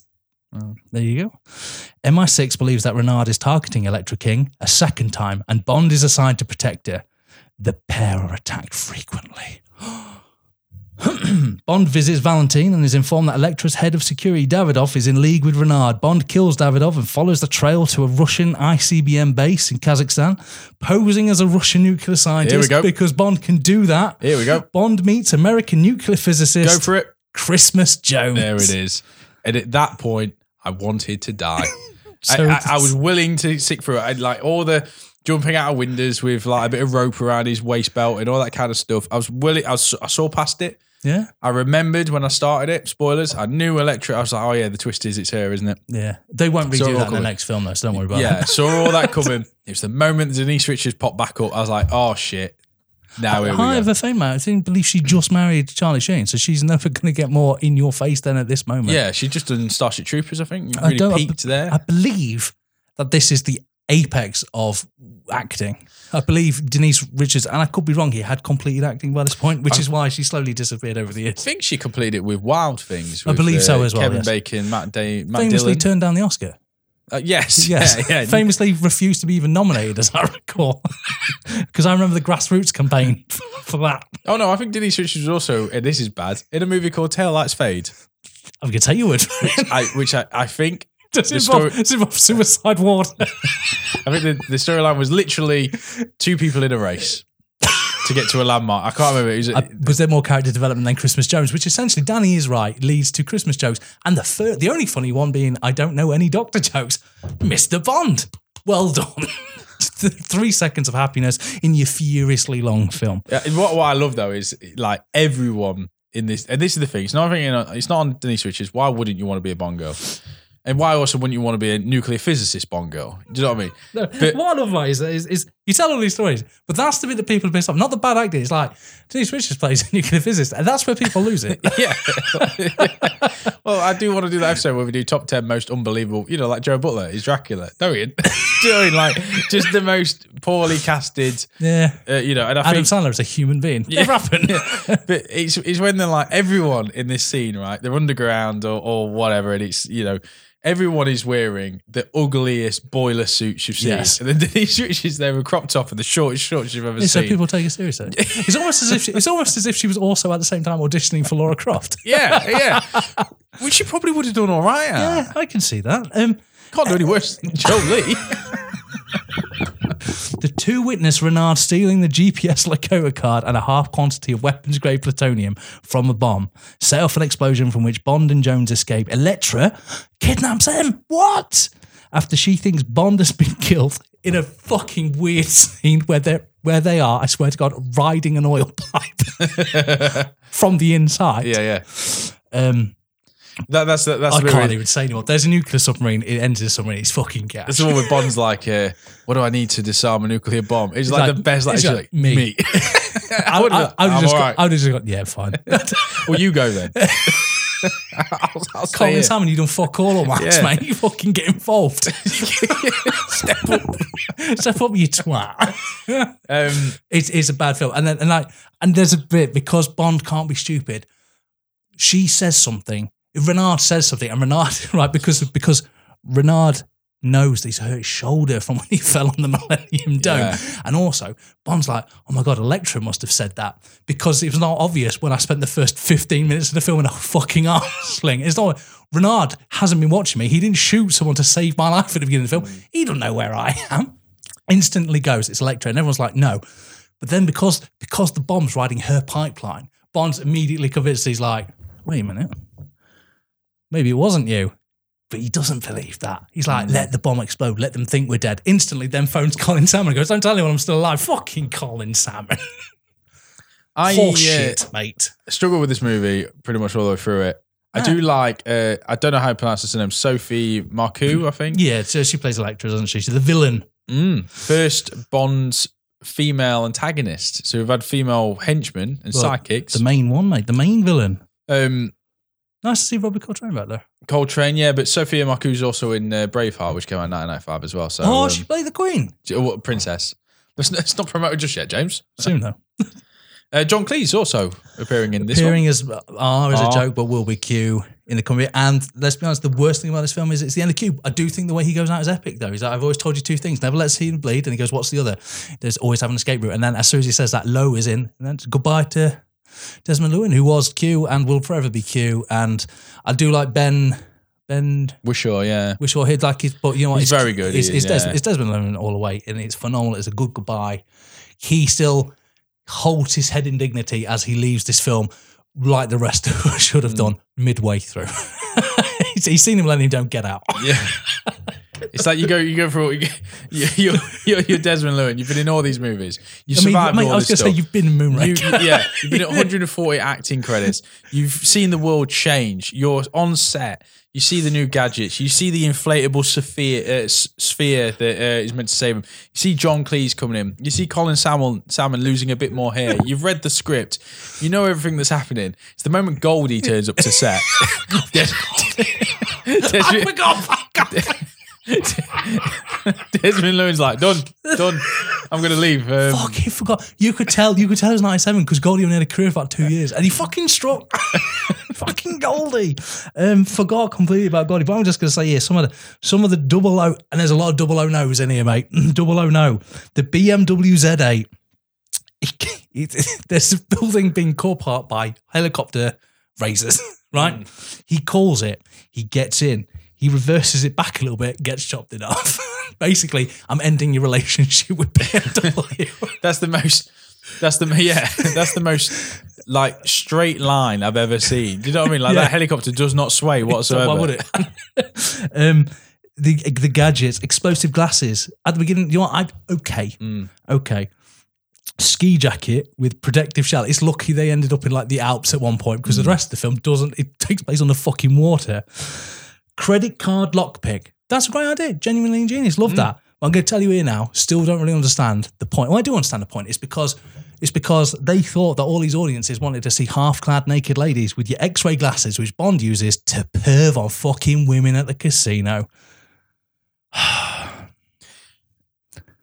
There you go. MI6 believes that Renard is targeting Elektra King a second time, and Bond is assigned to protect her. The pair are attacked frequently. Bond visits Valentine and is informed that Elektra's head of security, Davidov, is in league with Renard. Bond kills Davidov and follows the trail to a Russian ICBM base in Kazakhstan, posing as a Russian nuclear scientist go. because Bond can do that. Here we go. Bond meets American nuclear physicist Go for it. Christmas Jones. There it is. And at that point, I wanted to die. So I, I, I was willing to stick through it. I'd like all the jumping out of windows with like a bit of rope around his waist belt and all that kind of stuff. I was willing. I, was, I saw past it. Yeah, I remembered when I started it. Spoilers. I knew Elektra. I was like, oh yeah, the twist is it's her, isn't it? yeah. They won't redo all that in the coming. next film, though, so don't worry about that. Yeah, it. saw all that coming. It was the moment Denise Richards popped back up. I was like, oh shit. Now here we High go. of a fame, mate. I didn't believe she just married Charlie Sheen, so she's never going to get more in your face than at this moment. Yeah, she just done Starship Troopers. I think I really don't- peaked there. I believe that this is the apex of acting. I believe Denise Richards, and I could be wrong here, had completed acting by this point, which is why she slowly disappeared over the years. I think she completed it with Wild Things. I with, believe so uh, as well, Kevin yes. Bacon, Matt Day, Matt Famously Dillon. turned down the Oscar. Uh, yes, Yes, yeah, yeah. famously refused to be even nominated, as I recall, because I remember the grassroots campaign for that. Oh no, I think Denise Richards was also, and this is bad, in a movie called Tail Lights Fade, I'm going to tell you would. I, which I, I think, Does it involve, story- does it involve suicide ward? I think the, the storyline was literally two people in a race to get to a landmark. I can't remember. It was, Uh, was there more character development than Christmas Jones? Which essentially, Danny is right, leads to Christmas jokes, and the third, the only funny one being, I don't know any Doctor jokes. Mr. Bond, well done. Three seconds of happiness in your furiously long film. Yeah, and what, what I love though is like everyone in this, and this is the thing. It's not it's not on Denise Richards. Why wouldn't you want to be a Bond girl? And why also wouldn't you want to be a nuclear physicist Bond girl? Do you know what I mean? No, But- what I love about it is, is, is you tell all these stories, but that's the bit that people pissed off. Not the bad acting. It's like Denise Richards plays a nuclear physicist, and that's where people lose it. Yeah. well, I do want to do that episode where we do top 10 most unbelievable, you know, like Joe Butler is Dracula. Don't you? do you know what I mean? Like, just the most poorly casted, yeah. uh, you know, and I Adam think. Sandler is a human being. Never happened. but it's, it's when they're like, everyone in this scene, right? They're underground or, or whatever, and it's, you know, everyone is wearing the ugliest boiler suits you've seen. Yes. And then Denise Richards there with crop top and the shortest shorts you've ever Yeah, so people take it seriously. It's almost as if she, it's almost as if she was also at the same time auditioning for Laura Croft. yeah, yeah. Which she probably would have done all right at. Yeah, I can see that. Um, Can't do any worse than Joe Lee. The two witness Renard stealing the GPS locator card and a half quantity of weapons grade plutonium from a bomb set off an explosion from which Bond and Jones escape. Elektra kidnaps him. What? After she thinks Bond has been killed in a fucking weird scene where they're where they are, I swear to God, riding an oil pipe from the inside. yeah, yeah. Um, That, that's the, that's I can't where- even say anymore. There's a nuclear submarine. It enters the submarine. It's fucking gas. That's the one with Bond's like, uh, what do I need to disarm a nuclear bomb? It's like, like- the best. Like, like, like, me. me. I, would've- I, I would I'm just, all got. I would just got, yeah, fine. well, you go then. I'll, I'll Colin here. Salmon, you done fuck all on Max, Yeah. mate. You fucking get involved. Step up. Step up, you twat. Um, It's, it's a bad film. And then, and like, and there's a bit because Bond can't be stupid. She says something. Renard says something, and Renard, right, because because Renard knows that he's hurt his shoulder from when he fell on the Millennium Dome, Yeah. and also Bond's like, oh my god, Elektra must have said that because it was not obvious when I spent the first fifteen minutes of the film in a fucking arm sling. It's not. Renard hasn't been watching me. He didn't shoot someone to save my life at the beginning of the film. He don't know where I am. Instantly goes, it's Elektra, and everyone's like, no. But then because because the bomb's riding her pipeline, Bond's immediately convinced he's like, wait a minute, maybe it wasn't you. But he doesn't believe that. He's like, let the bomb explode, let them think we're dead. Instantly, then phones Colin Salmon and goes, Don't tell anyone I'm still alive. Fucking Colin Salmon. I uh, shit, mate. struggle with this movie pretty much all the way through it. I do like. Uh, I don't know how to pronounce this name. Sophie Marcoux, I think. Yeah, so she plays Elektra, doesn't she? She's the villain. Mm. First Bond's female antagonist. So we've had female henchmen and Well, sidekicks. The main one, mate. The main villain. um, Nice to see Robbie Coltrane back there. Coltrane, yeah, but Sophia Marcoux's also in uh, Braveheart, which came out in 1995 as well. So, oh, um, she played the Queen. oh, what, princess. Let's, let's not promoted just yet, James. Soon, though. Uh, John Cleese also appearing in this one. Appearing as R as a R. joke, but will be Q in the comedy. And let's be honest, the worst thing about this film is it's the end of Q. I do think the way he goes out is epic, though. He's like, I've always told you two things. Never let him bleed. And he goes, What's the other? There's always have an escape route. And then as soon as he says that, Low is in. And then it's goodbye to Desmond Llewelyn, who was Q and will forever be Q. And I do like Ben. Ben Whishaw, yeah. wish or he'd like his, but you know what? He's it's, very good, It's, is, Des- yeah. it's Desmond Llewelyn all the way, and it's phenomenal. It's a good goodbye. He still holds his head in dignity as he leaves this film, like the rest of us should Mm. have done midway through. he's, he's seen him letting him don't get out. Yeah. It's like you go, you go for you, you're, you're, you're Desmond Llewelyn. You've been in all these movies. You I mean, survived mate, all I was going to say you've been in You, Moonraker. yeah, you've been at 140 acting credits. You've seen the world change. You're on set. You see the new gadgets. You see the inflatable sphere, uh, sphere that uh, is meant to save him. You see John Cleese coming in. You see Colin Salmon, Salmon losing a bit more hair. You've read the script. You know everything that's happening. It's the moment Goldie turns up to set. Des- I forgot. Desmond Llewelyn's like, done, done. I'm going to leave. Um, Fucking forgot. You could tell. You could tell it was ninety seven because Goldie only had a career for about two years, and he fucking struck. fucking Goldie. Um, forgot completely about Goldie. But I'm just gonna say, yeah, some of the some of the double O, and there's a lot of double O nos in here, mate. double O no, the BMW Z8. It, it, there's a building being caught apart by helicopter razors, right? He calls it. He gets in. He reverses it back a little bit, gets chopped in half. Basically, I'm ending your relationship with BMW. That's the most. That's the yeah. That's the most like straight line I've ever seen. Do you know what I mean? Like Yeah. that helicopter does not sway whatsoever. Why would it? um, the the gadgets, explosive glasses. At the beginning, you know what? I okay, okay. Ski jacket with protective shell. It's lucky they ended up in like the Alps at one point because the rest of the film doesn't. It takes place on the fucking water. Credit card lockpick. That's a great idea. Genuinely ingenious. Love hmm. that. But I'm going to tell you here now. Still don't really understand the point. Well, I do understand the point. It's because it's because they thought that all these audiences wanted to see half-clad naked ladies with your X-ray glasses, which Bond uses to perv on fucking women at the casino.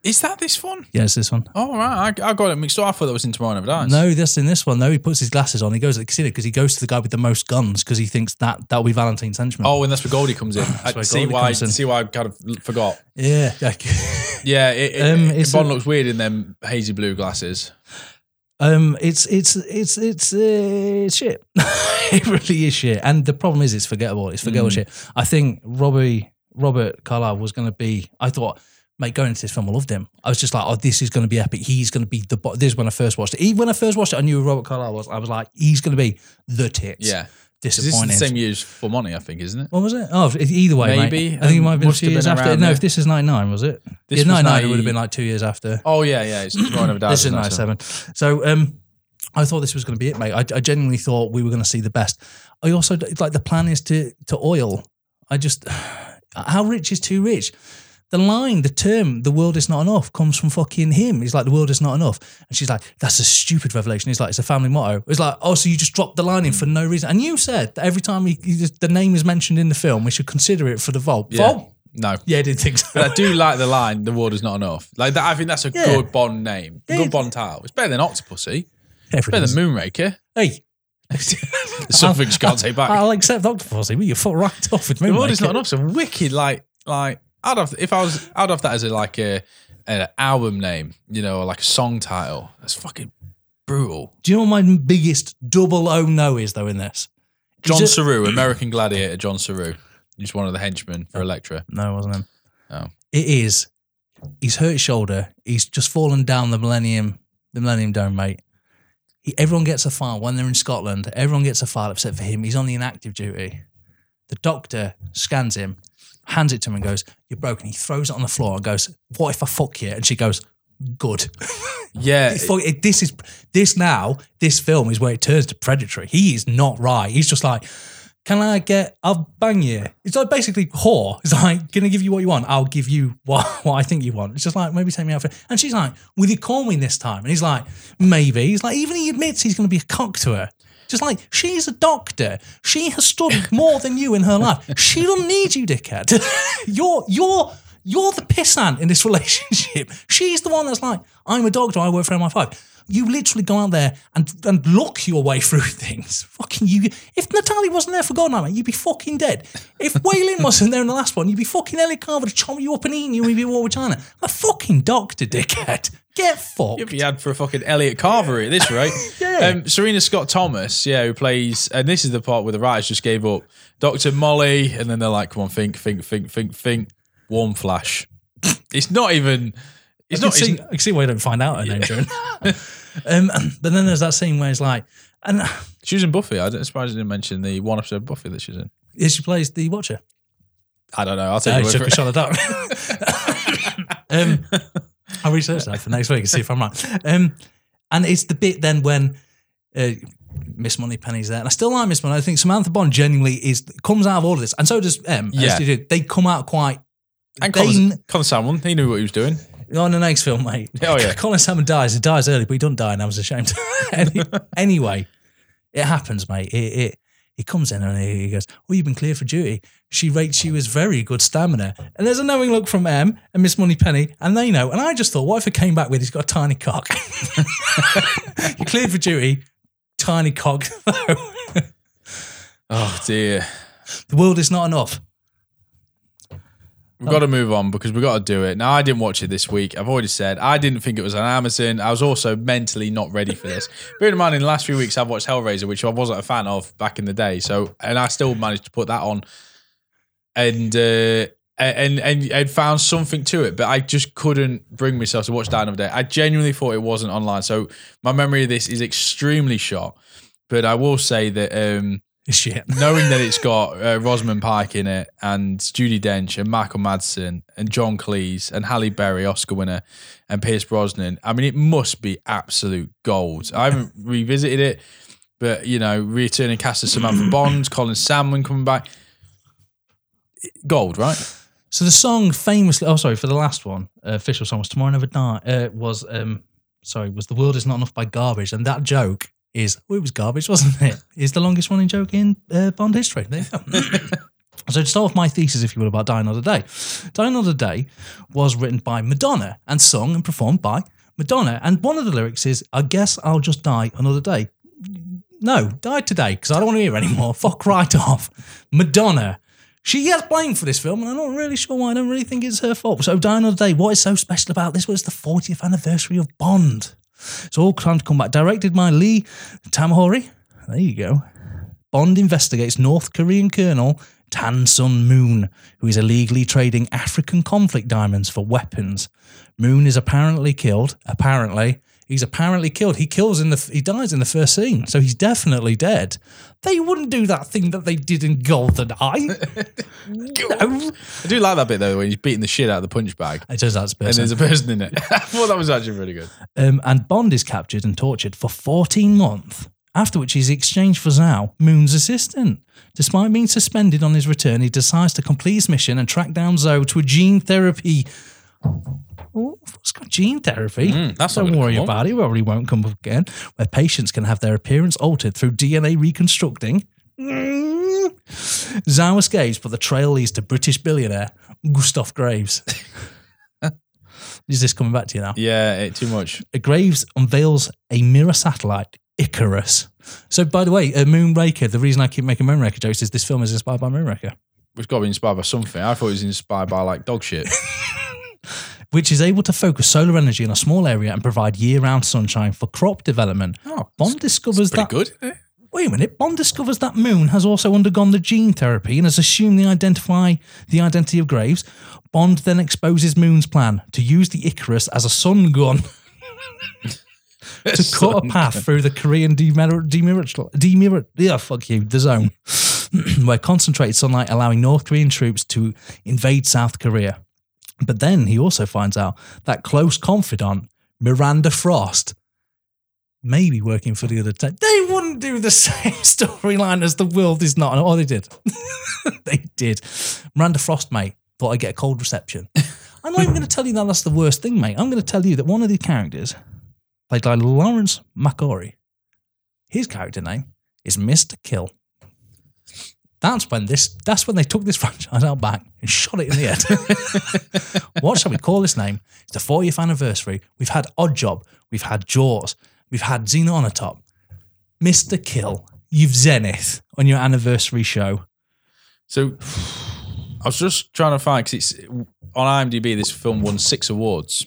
Is that this one? Yes, this one. Oh right, I, I got it mixed up. I thought that was in Tomorrow Never Dies. No, that's in this one. No, he puts his glasses on. He goes to the casino because he goes to the guy with the most guns because he thinks that that'll be Valentine's henchman. Oh, and that's where Goldie comes in. I where see Goldie why. comes in. See why I kind of forgot. yeah. like- Yeah, it, it, Um, it's Bond a- looks weird in them hazy blue glasses. Um, it's it's it's it's uh, shit. it really is shit. And the problem is, it's forgettable. It's forgettable shit. I think Robbie Robert Carlyle was going to be. I thought, mate, going into this film, I loved him. I was just like, oh, this is going to be epic. He's going to be the. Bo-. This is when I first watched it. Even when I first watched it, I knew who Robert Carlyle was. I was like, he's going to be the tits. Yeah, 'Cause this is the disappointing. same year as Full Monty, I think, isn't it? What was it? Oh, either way, mate. Maybe. I think it might have been a few have years been after. No, there. if this is ninety nine, was it? This yeah, ninety nine. It would have been like two years after. Oh yeah, yeah. It's Tomorrow Never Dies. This is ninety seven. So um, I thought this was going to be it, mate. I, I genuinely thought we were going to see the best. I also like the plan is to to oil. I just how rich is too rich. The line, the term, the world is not enough comes from fucking him. He's like, the world is not enough. And she's like, that's a stupid revelation. He's like, it's a family motto. It's like, oh, so you just dropped the line in for mm. no reason. And you said that every time he, he just, the name is mentioned in the film, we should consider it for the vault. Yeah. Vault? No. Yeah, I didn't think so. But I do like the line, the world is not enough. Like that, I think that's a Yeah. good Bond name. Yeah. Good Bond title. It's better than Octopussy. Everything Better than Moonraker. Hey, Something you can't take back. I'll accept Octopussy. Will you fuck right off with me? the world is not enough. So wicked, like, like, I'd have, if I was, I'd have that as a, like a, an album name, you know, or like a song title. That's fucking brutal. Do you know what my biggest double O no is though in this? John Is it- Seru, American Gladiator, John Seru. He's one of the henchmen for Elektra. No, it wasn't him. Oh. It is. He's hurt his shoulder. He's just fallen down the Millennium the Millennium Dome, mate. He, everyone gets a file when they're in Scotland. Everyone gets a file except for him. He's on the inactive duty. The doctor scans him, hands it to him, and goes, "You're broken." He throws it on the floor and goes, "What if I fuck you?" And she goes, "Good." Yeah, fuck- it- this is this now. This film is where it turns to predatory. He is not right. He's just like, "Can I get? I'll bang you." It's like basically whore. It's like, "Gonna give you what you want. I'll give you what what I think you want." It's just like maybe take me out for. And she's like, "Will you call me this time?" And he's like, "Maybe." He's like, even he admits he's gonna be a cock to her. Just like she's a doctor, she has studied more than you in her life. She doesn't need you, dickhead. you're you're you're the pissant in this relationship. She's the one that's like, I'm a doctor, I work for MI5. You literally go out there and, and look your way through things. Fucking you. If Natalie wasn't there for God, mate, you'd be fucking dead. If Wai Lin wasn't there in the last one, you'd be fucking Elliot Carver to chop you up and eating you you'd be war with China. I'm a fucking doctor, dickhead. Get fucked. If you had for a fucking Elliot Carver at this rate. Yeah. Um, Serena Scott Thomas, yeah, who plays, and this is the part where the writers just gave up. Dr. Molly, and then they're like, come on, think, think, think, think, think. Warmflash. It's not even. It's I not. can, see, It's, I can see why you don't find out her name, Jordan. um, but then there's that scene where it's like, and she was in Buffy. I don't surprised you didn't mention the one episode of Buffy that she's in. yeah, she plays the Watcher. I don't know. I'll take I your word took for a it. shot at that. um, I'll research that for next week and see if I'm right. Um, and it's the bit then when uh, Miss Moneypenny's there, and I still like Miss Money. I think Samantha Bond genuinely is comes out of all of this, and so does M. as Yeah. they do. They come out quite. And they- Colin, Colin Salmon, he knew what he was doing. on the next film, mate. Oh, yeah. Colin Salmon dies. He dies early, but he doesn't die, and I was ashamed. Any- anyway, it happens, mate. It, it he comes in and he goes, "Oh, you've been cleared for duty." She rates you as very good stamina, and there's a knowing look from M and Miss Moneypenny, and they know. And I just thought, what if it came back with he's got a tiny cock? you cleared for duty, tiny cock. Oh dear. the world is not enough. We've got to move on because we've got to do it. Now, I didn't watch it this week. I've already said I didn't think it was on Amazon. I was also mentally not ready for this. Bear in mind, in the last few weeks, I've watched Hellraiser, which I wasn't a fan of back in the day. So, and I still managed to put that on, and uh, and and and found something to it. But I just couldn't bring myself to watch that another day. I genuinely thought it wasn't online. So my memory of this is extremely short. But I will say that. um Shit. knowing that it's got uh, Rosamund Pike in it and Judi Dench and Michael Madsen and John Cleese and Halle Berry, Oscar winner, and Pierce Brosnan. I mean, it must be absolute gold. I haven't revisited it, but you know, returning cast of Samantha Bond, Colin Salmon coming back, gold, right? So the song famously, oh sorry, for the last one, uh, official song was "Tomorrow Never Die." Uh, was um, sorry, was "The World Is Not Enough" by Garbage, and that joke is, oh, it was garbage, wasn't it? Is the longest running joke in uh, Bond history. There you go. so to start off my thesis, if you will, about "Die Another Day," "Die Another Day" was written by Madonna and sung and performed by Madonna, and one of the lyrics is, "I guess I'll just die another day." No, die today because I don't want to hear anymore. Fuck right off. Madonna. She gets blamed for this film, and I'm not really sure why. I don't really think it's her fault. So, Die Another Day, what is so special about this? was the 40th anniversary of Bond. It's all time to come back. Directed by Lee Tamahori. There you go. Bond investigates North Korean Colonel Tan Sun Moon, who is illegally trading African conflict diamonds for weapons. Moon is apparently killed. Apparently, he's apparently killed. He kills in the he dies in the first scene, so he's definitely dead. They wouldn't do that thing that they did in GoldenEye. no. I do like that bit though when he's beating the shit out of the punch bag. It turns out it's And person. there's a person in it. I thought that was actually really good. Um, and Bond is captured and tortured for 14 months, after which he's exchanged for Zhao, Moon's assistant. Despite being suspended on his return, he decides to complete his mission and track down Zoe to a gene therapy. Oh, it's got gene therapy. Mm, that's Don't worry about it. It won't come up again. Where patients can have their appearance altered through DNA reconstructing. Mm. Zhao escapes, but the trail leads to British billionaire Gustav Graves. Is this coming back to you now? Yeah, it, too much. Graves unveils a mirror satellite, Icarus. So, by the way, uh, Moonraker, the reason I keep making Moonraker jokes is this film is inspired by Moonraker, It's got to be inspired by something. I thought it was inspired by like dog shit. which is able to focus solar energy in a small area and provide year round sunshine for crop development. Oh, Bond discovers that. good. Wait a minute. Bond discovers that Moon has also undergone the gene therapy and has assumed the identify the identity of Graves. Bond then exposes Moon's plan to use the Icarus as a sun gun. to cut a path through the Korean demir- yeah, fuck you, the zone, where concentrated sunlight allowing North Korean troops to invade South Korea. But then he also finds out that close confidant Miranda Frost may be working for the other team. They wouldn't do the same storyline as the world is not. Oh, they did. they did. Miranda Frost, mate, thought I'd get a cold reception. I'm not even going to tell you that that's the worst thing, mate. I'm going to tell you that one of the characters, played by Lawrence McCory, his character name is Mr. Kill. That's when this. That's when they took this franchise out back and shot it in the head. what shall we call this name? It's the 40th anniversary. We've had Odd Job. We've had Jaws. We've had Xenia Onatopp. Mr. Kill. You've Zenith on your anniversary show. So I was just trying to find because it's on IMDb. This film won six awards.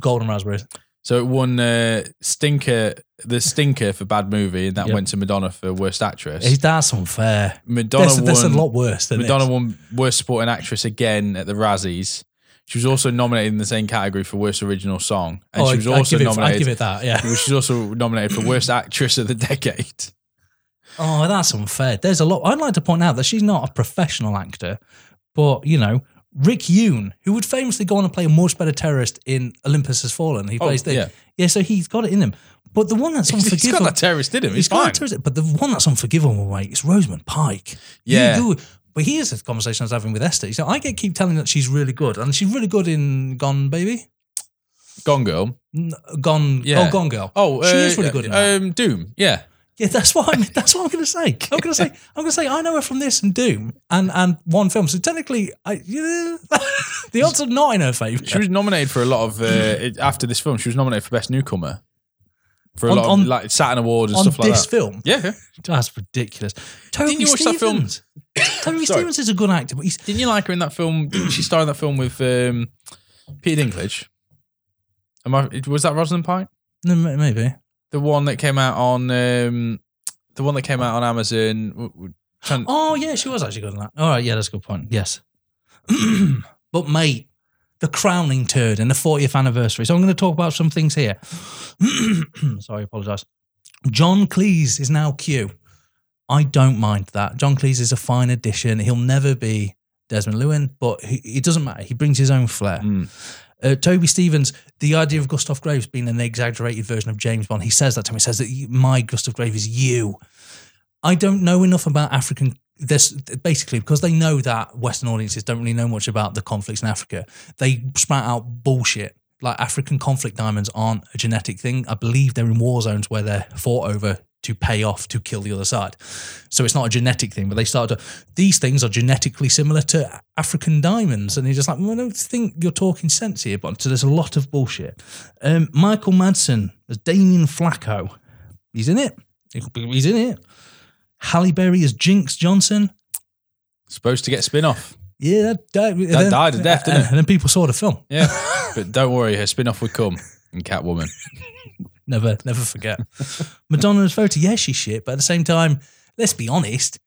Golden Raspberries. So it won uh, Stinker, the Stinker for Bad Movie, and that Yep. went to Madonna for Worst Actress. That's unfair. Madonna That's, that's a lot worse than Madonna this. won Worst Supporting Actress again at the Razzies. She was also nominated in the same category for Worst Original Song, and Oh, she was I- also give it, I give it that, yeah. She was also nominated for Worst Actress of the Decade. Oh, that's unfair. There's a lot. I'd like to point out that she's not a professional actor, but you know, Rick Yune, who would famously go on and play a much better terrorist in Olympus Has Fallen. He Oh, plays the yeah. yeah. So he's got it in him. But the one that's unforgivable. He's got that terrorist in him. He's he's got fine. terrorist, but the one that's unforgivable, mate, is Rosamund Pike. Yeah. You do- but here's the conversation I was having with Esther. So I get keep telling that she's really good, and she's really good in Gone Baby, Gone Girl. Gone, Yeah. oh Gone Girl. Oh, she uh, is really good in that. Um, Doom. Yeah. Yeah, that's what I'm. That's what I'm going to say. I'm going to say. I'm going to say. I know her from this and Doom and and one film. So technically, I yeah, the odds are not in her favour. She was nominated for a lot of uh, it- after this film. She was nominated for best newcomer for a On- lot of on- like Saturn Awards and on stuff like this that. film. Yeah, yeah. That's ridiculous. Toby Didn't you watch that film? Stephens. Toby Sorry. Stephens is a good actor, but he's Didn't you like her in that film? Didn't she star in that film with um, Peter Dinklage? Am I? Was that Rosalind Pike? no, m- maybe. The one that came out on um, the one that came out on Amazon. w- w- trying- Oh yeah, she was actually good in that. All right, yeah, that's a good point. Yes, but mate, the crowning turd and the 40th anniversary. So I'm going to talk about some things here. Sorry, I apologise. John Cleese is now Q. I don't mind that. John Cleese is a fine addition. He'll never be Desmond Llewelyn, but he, it doesn't matter. He brings his own flair. Mm. Uh, Toby Stephens, the idea of Gustav Graves being an exaggerated version of James Bond, he says that to me. He says that my Gustav Graves is you. I don't know enough about African. This basically because they know that Western audiences don't really know much about the conflicts in Africa. They sprout out bullshit. Like African conflict diamonds aren't a genetic thing. I believe they're in war zones where they're fought over to pay off to kill the other side. So it's not a genetic thing, but they start to. These things are genetically similar to African diamonds, and you're just like, well, I don't think you're talking sense here. But so there's a lot of bullshit. Um, Michael Madsen as Damien Flacco. He's in it. He's in it. Halle Berry as Jinx Johnson. Supposed to get spin off. Yeah, that died, That died a death, didn't it? And then people saw the film. Yeah, but don't worry, her spin off would come in Catwoman. Never, never forget. Madonna's photo, yeah, she's shit, but at the same time, let's be honest.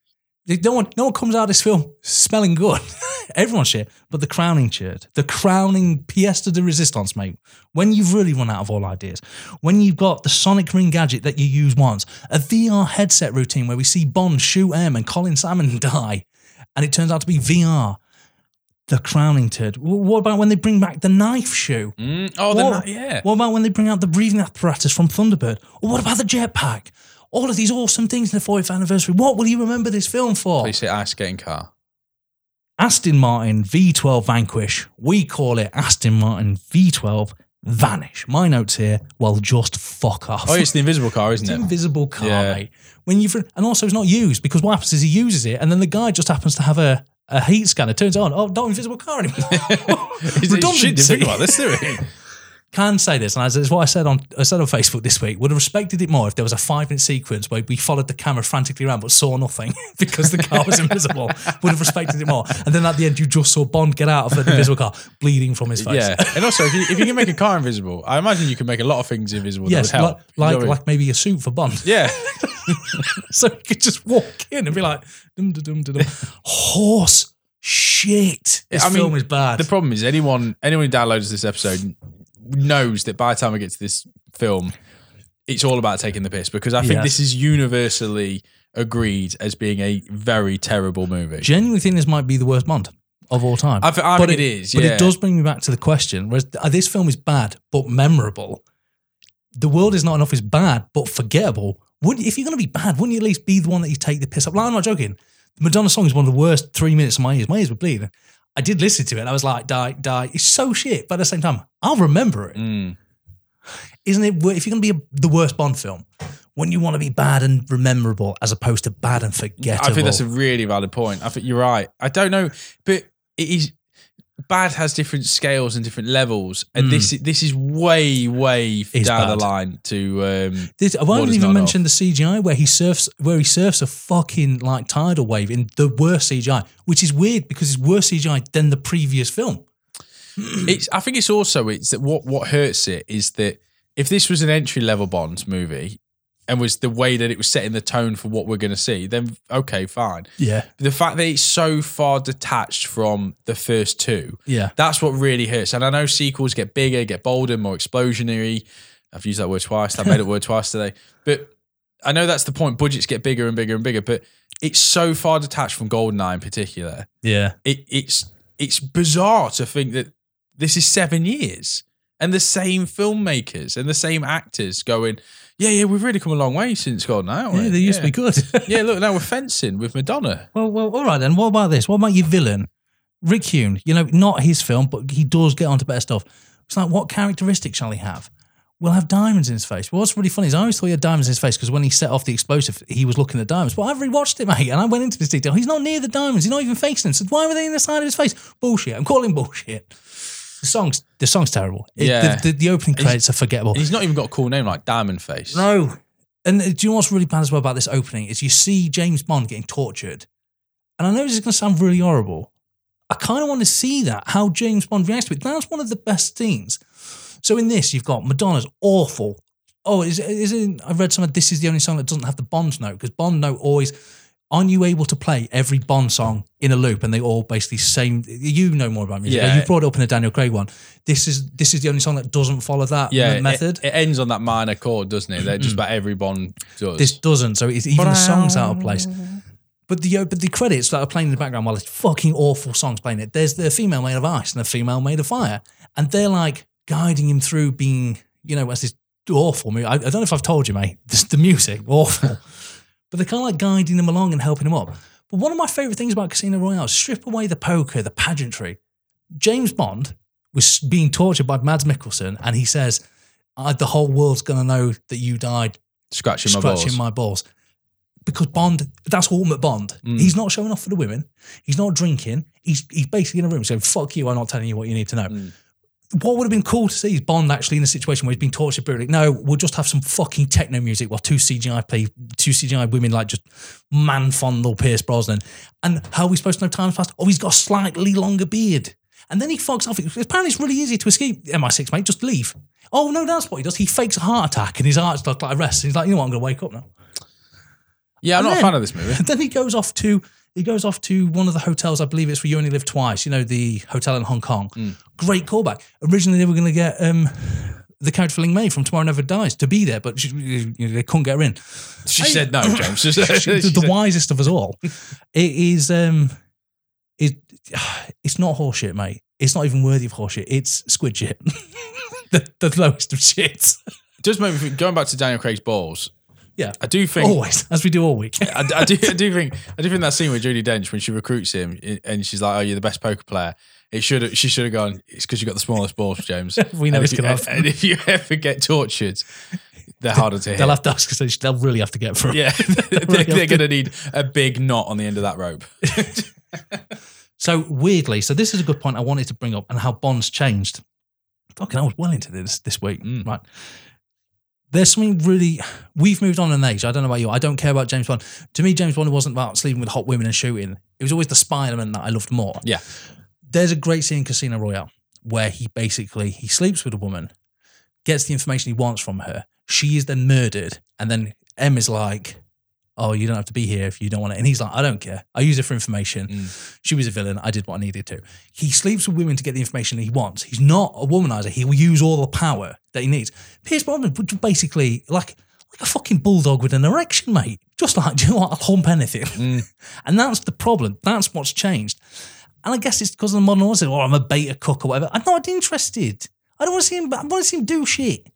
No one, no one comes out of this film smelling good. Everyone's shit, but the crowning shirt, the crowning pièce de resistance, mate. When you've really run out of all ideas, when you've got the sonic ring gadget that you use once, a VR headset routine where we see Bond shoot M and Colin Salmon die, and it turns out to be VR. The crowning turd. What about when they bring back the knife shoe? Mm, oh, What- then yeah. What about when they bring out the breathing apparatus from Thunderball? Or what about the jetpack? All of these awesome things in the 40th anniversary. What will you remember this film for? Please say ice skating car. Aston Martin V12 Vanquish. We call it Aston Martin V12 Vanish. My notes here. Well, just fuck off. Oh, it's the invisible car, isn't it? invisible car, Yeah. mate. When you've and also it's not used because what happens is he uses it and then the guy just happens to have a, a heat scanner. Turns on. Oh, not invisible car anymore. It shit think about this, do we? Can say this, and as it's what I said on I said on Facebook this week, would have respected it more if there was a five minute sequence where we followed the camera frantically around but saw nothing because the car was invisible. would have respected it more. And then at the end, you just saw Bond get out of the invisible car, bleeding from his face. Yeah, and also if you, if you can make a car invisible, I imagine you can make a lot of things invisible. Yes, that would help. like You know like, what I mean? like maybe a suit for Bond, yeah, so you could just walk in and be like, dum, dum, dum, dum, dum. horse shit. This I mean, film is bad. the problem is anyone anyone who downloads this episode knows that by the time we get to this film, it's all about taking the piss because I think Yes. this is universally agreed as being a very terrible movie. Genuinely think this might be the worst Bond of all time. I, I but think it is. But it does bring me back to the question: whereas this film is bad but memorable. The world is not enough is bad but forgettable. Would if you're going to be bad, wouldn't you at least be the one that you take the piss up? Like, I'm not joking. The Madonna song is one of the worst three minutes of my ears. My ears were bleeding. I did listen to it. I was like, die, die. It's so shit. But at the same time, I'll remember it. Mm. Isn't it? If you're going to be a, the worst Bond film, wouldn't you want to be bad and memorable as opposed to bad and forgettable? I think that's a really valid point. I think you're right. I don't know, but it is bad has different scales and different levels, and Mm. this this is way way Is down bad. the line to. Um, This, I won't even mention the CGI where he surfs, where he surfs a fucking like tidal wave in the worst CGI, which is weird because it's worse CGI than the previous film. it's. I think it's also it's that what what hurts it is that if this was an entry level Bond movie and was the way that it was setting the tone for what we're going to see, then okay, fine. Yeah, The fact that it's so far detached from the first two, yeah, That's what really hurts. And I know sequels get bigger, get bolder, more explosionary. I've used that word twice. I made that word twice today. But I know that's the point. Budgets get bigger and bigger and bigger. But it's so far detached from Goldeneye in particular. yeah. It, it's it's bizarre to think that this is seven years and the same filmmakers and the same actors going, yeah, yeah, we've really come a long way since haven't we? Yeah, they used yeah. to be good. yeah, look, now we're fencing with Madonna. well, well, all right then. What about this? What about your villain, Rick Yune? You know, not his film, but he does get onto better stuff. It's like, what characteristics shall he have? We'll have diamonds in his face. Well, what's really funny is I always thought he had diamonds in his face because when he set off the explosive, he was looking at diamonds. But I've rewatched it, mate, and I went into this detail. He's not near the diamonds. He's not even facing them. So why were they in the side of his face? Bullshit. I'm calling bullshit. The song's the song's terrible. It- Yeah. the, the, the opening credits are forgettable. He's not even got a cool name like Diamond Face. No. And uh, do you know what's really bad as well about this opening is you see James Bond getting tortured. And I know this is going to sound really horrible. I kind of want to see that, how James Bond reacts to it. That's one of the best scenes. So in this, you've got Madonna's awful. Oh, is, is it, I read somewhere this is the only song that doesn't have the Bond note because Bond note always. Aren't you able to play every Bond song in a loop and they all basically same? You know more about music. Yeah. You brought it up in a Daniel Craig one. This is this is the only song that doesn't follow that yeah, method. It, ends on that minor chord, doesn't it? That just about every Bond does. This doesn't, so it's even the songs out of place. But the uh, but the credits that are playing in the background while it's fucking awful songs playing it. There's the female made of ice and the female made of fire, and they're like guiding him through being, you know, as this awful movie. I, I don't know if I've told you, mate. This, the music awful, but they're kind of like guiding them along and helping them up. But one of my favorite things about Casino Royale, is strip away the poker, the pageantry. James Bond was being tortured by Mads Mikkelsen, and he says, "The whole world's gonna know that you died scratching my scratching balls. my balls. Because Bond, that's ultimate Bond. Mm. He's not showing off for the women. He's not drinking. He's he's basically in a room saying, "Fuck you! I'm not telling you what you need to know." Mm. What would have been cool to see is Bond actually in a situation where he's been tortured brutally. No, we'll just have some fucking techno music while two CGI play two CGI women like just man fondle Pierce Brosnan. And how are we supposed to know time's passed? Oh, he's got a slightly longer beard. And then he fucks off. Apparently, it's really easy to escape MI6, mate. Just leave. Oh no, that's what he does. He fakes a heart attack and his heart's like, like arrests. He's like, you know what? I'm going to wake up now. Yeah, I'm And not then- a fan of this movie. And then he goes off to he goes off to one of the hotels. I believe it's where you only live twice. You know the hotel in Hong Kong. Mm. Great callback. Originally they were going to get um, the character for Ling Mei from Tomorrow Never Dies to be there, but she, you know, they couldn't get her in. She I- said no, James. She the, wisest of us all. It is um, it it's not horseshit, mate. It's not even worthy of horseshit. It's squid shit. the, the lowest of shit. does make me think, going back to Daniel Craig's balls. Yeah. I do think Always, as we do all week. I, I do, I do think I do think that scene with Judi Dench when she recruits him and she's like, "Oh, you're the best poker player." It should have. She should have gone. It's because you got the smallest balls, James. We know it's you, gonna. And if you ever get tortured, they're harder to hit. They'll have to ask. They'll really have to get through. yeah, they're, Really they're going to need a big knot on the end of that rope. So weirdly, so this is a good point I wanted to bring up and how Bond's changed. Fucking, I was well into this this week, Mm. right? There's something really. We've moved on in age. I don't know about you. I don't care about James Bond. To me, James Bond wasn't about sleeping with hot women and shooting. It was always the spy element that I loved more. Yeah. There's a great scene in Casino Royale where he basically he sleeps with a woman, gets the information he wants from her. She is then murdered, and then M is like, oh, you don't have to be here if you don't want it. And he's like, I don't care. I use it for information. Mm. She was a villain. I did what I needed to. He sleeps with women to get the information he wants. He's not a womanizer. He will use all the power that he needs. Pierce Brosnan was basically like like a fucking bulldog with an erection, mate. Just like, do you know what? I'll hump anything. Mm. and that's the problem. That's what's changed. And I guess it's because of the modern audience. Oh, I'm a beta cook or whatever. I'm not interested. I don't want to see him. I want to see him do shit.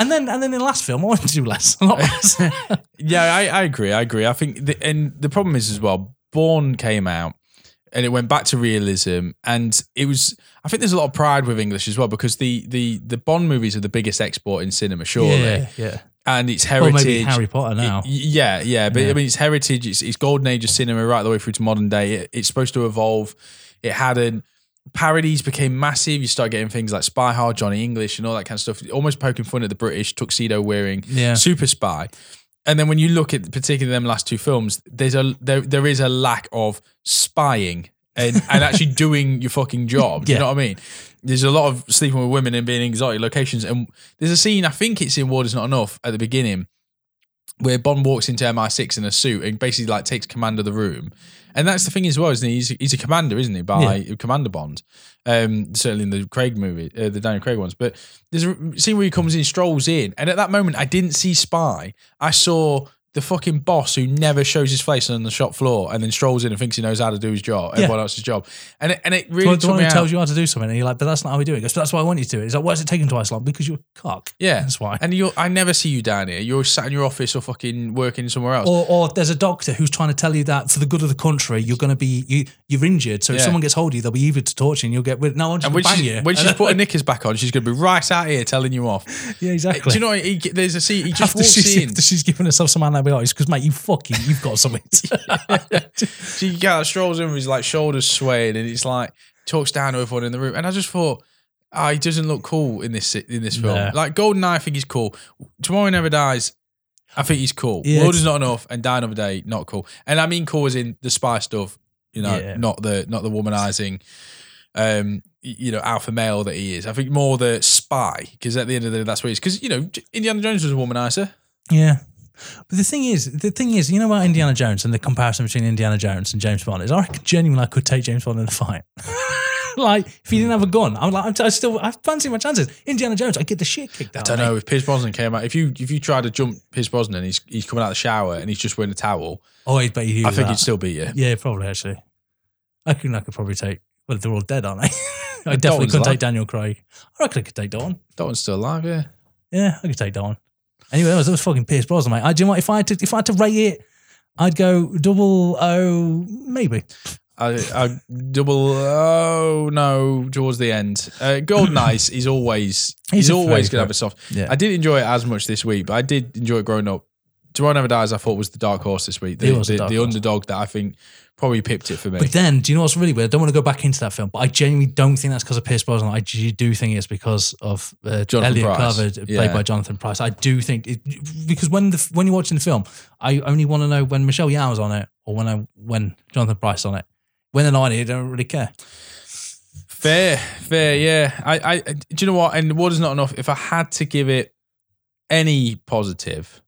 And then, and then in the last film, I wanted to do less. A lot less. Yeah, I, I agree. I agree. I think, the, and the problem is as well. Bourne came out, and it went back to realism, and it was. I think there's a lot of pride with English as well because the the the Bond movies are the biggest export in cinema, surely, yeah, yeah. and it's heritage. maybe Harry Potter now. Y- Yeah, yeah, but Yeah. I mean, it's heritage. It's, it's golden age of cinema right the way through to modern day. It, it's supposed to evolve. It hadn't. Parodies became massive. You start getting things like Spy Hard, Johnny English, and all that kind of stuff. Almost poking fun at the British tuxedo wearing Yeah. super spy. And then when you look at particularly them last two films, there's a there there is a lack of spying and, and actually doing your fucking job. Do You know what I mean? There's a lot of sleeping with women and being in exotic locations. And there's a scene, I think it's in War Is Not Enough at the beginning, where Bond walks into MI6 in a suit and basically like takes command of the room. And that's the thing as well, isn't he? He's, he's a commander, isn't he? By Commander Bond. Um, certainly in the Craig movie, uh, the Daniel Craig ones. But there's a scene where he comes in, strolls in, and at that moment, I didn't see Spy. I saw the fucking boss who never shows his face on the shop floor and then strolls in and thinks he knows how to do his job, Yeah. everyone else's job. And it, and it really the took one who tells you how to do something, and you're like, but that's not how we do it. Goes, that's why I want you to do it. He's like, why is it taking twice long? Because you're a cock. yeah, That's why. And you, I never see you down here. You're sat in your office or fucking working somewhere else. Or, or there's a doctor who's trying to tell you that for the good of the country, you're going to be you, you're injured. So if someone gets hold of you, they'll be eager to torture you, and you'll get rid. No, I'm just going to bang she's, you. when she's put her knickers back on, she's going to be right out here telling you off. yeah, exactly. Do you know? He, there's a scene. He just after walks she's, in. she's given herself some antibiotics because mate, you fucking, you've got something. She kind of strolls in with his like shoulders swaying, and he's like talks down to everyone in the room. And I just thought, oh, he doesn't look cool in this in this film. No. Like Goldeneye, I think he's cool. Tomorrow Never Dies. I think he's cool. Yeah, World is not enough, and Die Another Day, not cool. And I mean cool as in the spy stuff, you know, Yeah. not the not the womanizing, um, you know, alpha male that he is. I think more the spy, because at the end of the day, that's what he is. Because you know, Indiana Jones was a womanizer. yeah. But the thing is, the thing is, you know about Indiana Jones and the comparison between Indiana Jones and James Bond is, I reckon genuinely I could take James Bond in a fight. like if he didn't have a gun, I'm like, I still, I fancy my chances. Indiana Jones, I get the shit kicked out. I don't know if Pierce Brosnan came out. If you if you try to jump Pierce Brosnan, he's he's coming out of the shower and he's just wearing a towel. Oh, I bet you. I think that. he'd still beat you. Yeah, probably actually. I reckon I could probably take. Well, they're all dead, aren't they? I definitely Dalton's couldn't alive. take Daniel Craig. I reckon I could take Dalton. Dalton's still alive, yeah. Yeah, I could take Dalton. Anyway, that was, that was fucking Pierce Brosnan, mate. I, do you know what? If I had to, if I had to rate it, I'd go double O, maybe. I, I double oh no towards the end. Uh, Golden Ice is always he's, He's always gonna have a soft. Yeah. I didn't enjoy it as much this week, but I did enjoy it growing up. Tomorrow Never Dies, I thought was the dark horse this week. The, the the, the underdog that I think probably pipped it for me. But then, do you know what's really weird? I don't want to go back into that film, but I genuinely don't think that's because of Pierce Brosnan. I do think it's because of uh, Elliot Price. Carver, played Yeah. by Jonathan Pryce. I do think it, because when the when you're watching the film, I only want to know when Michelle Yeoh's on it or when I when Jonathan Pryce on it. When they're not on it, I don't really care. Fair, fair, yeah. I, I, do you know what? And what is not enough? If I had to give it any positive,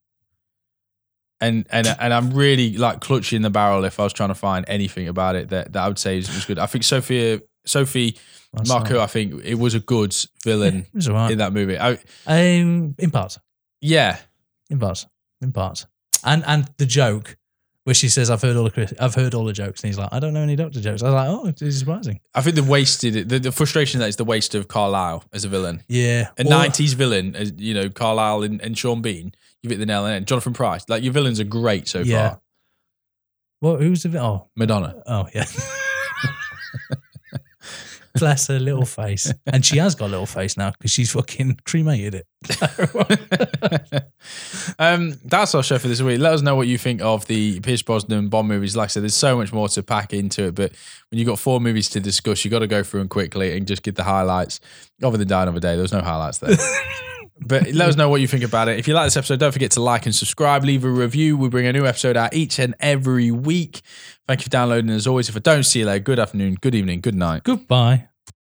and and and I'm really like clutching the barrel if I was trying to find anything about it that, that I would say was, was good. I think Sophia, Sophie That's Marco, I think it was a good villain It was alright. in that movie. I, Um, in parts, yeah, in parts, in parts, and and the joke where she says, "I've heard all the I've heard all the jokes," and he's like, "I don't know any Doctor jokes." I was like, "Oh, it's surprising." I think the wasted the, the frustration that is the waste of Carlyle as a villain. Yeah, A Or- nineties villain, as you know, Carlyle and, and Sean Bean. You've hit the nail on the head. Jonathan Pryce, like your villains are great so Yeah. far. Well, who's the vi- oh Madonna. oh yeah. Bless her little face, and she has got a little face now because she's fucking cremated it. um, that's our show for this week. Let us know what you think of the Pierce Brosnan Bond movies. Like I said, there's so much more to pack into it, but when you've got four movies to discuss, you've got to go through them quickly and just get the highlights. Other than Die Another Day, there was no highlights there. but let us know what you think about it. If you like this episode, don't forget to like and subscribe, leave a review. We bring a new episode out each and every week. Thank you for downloading. As always, if I don't see you later, good afternoon, good evening, good night. Goodbye.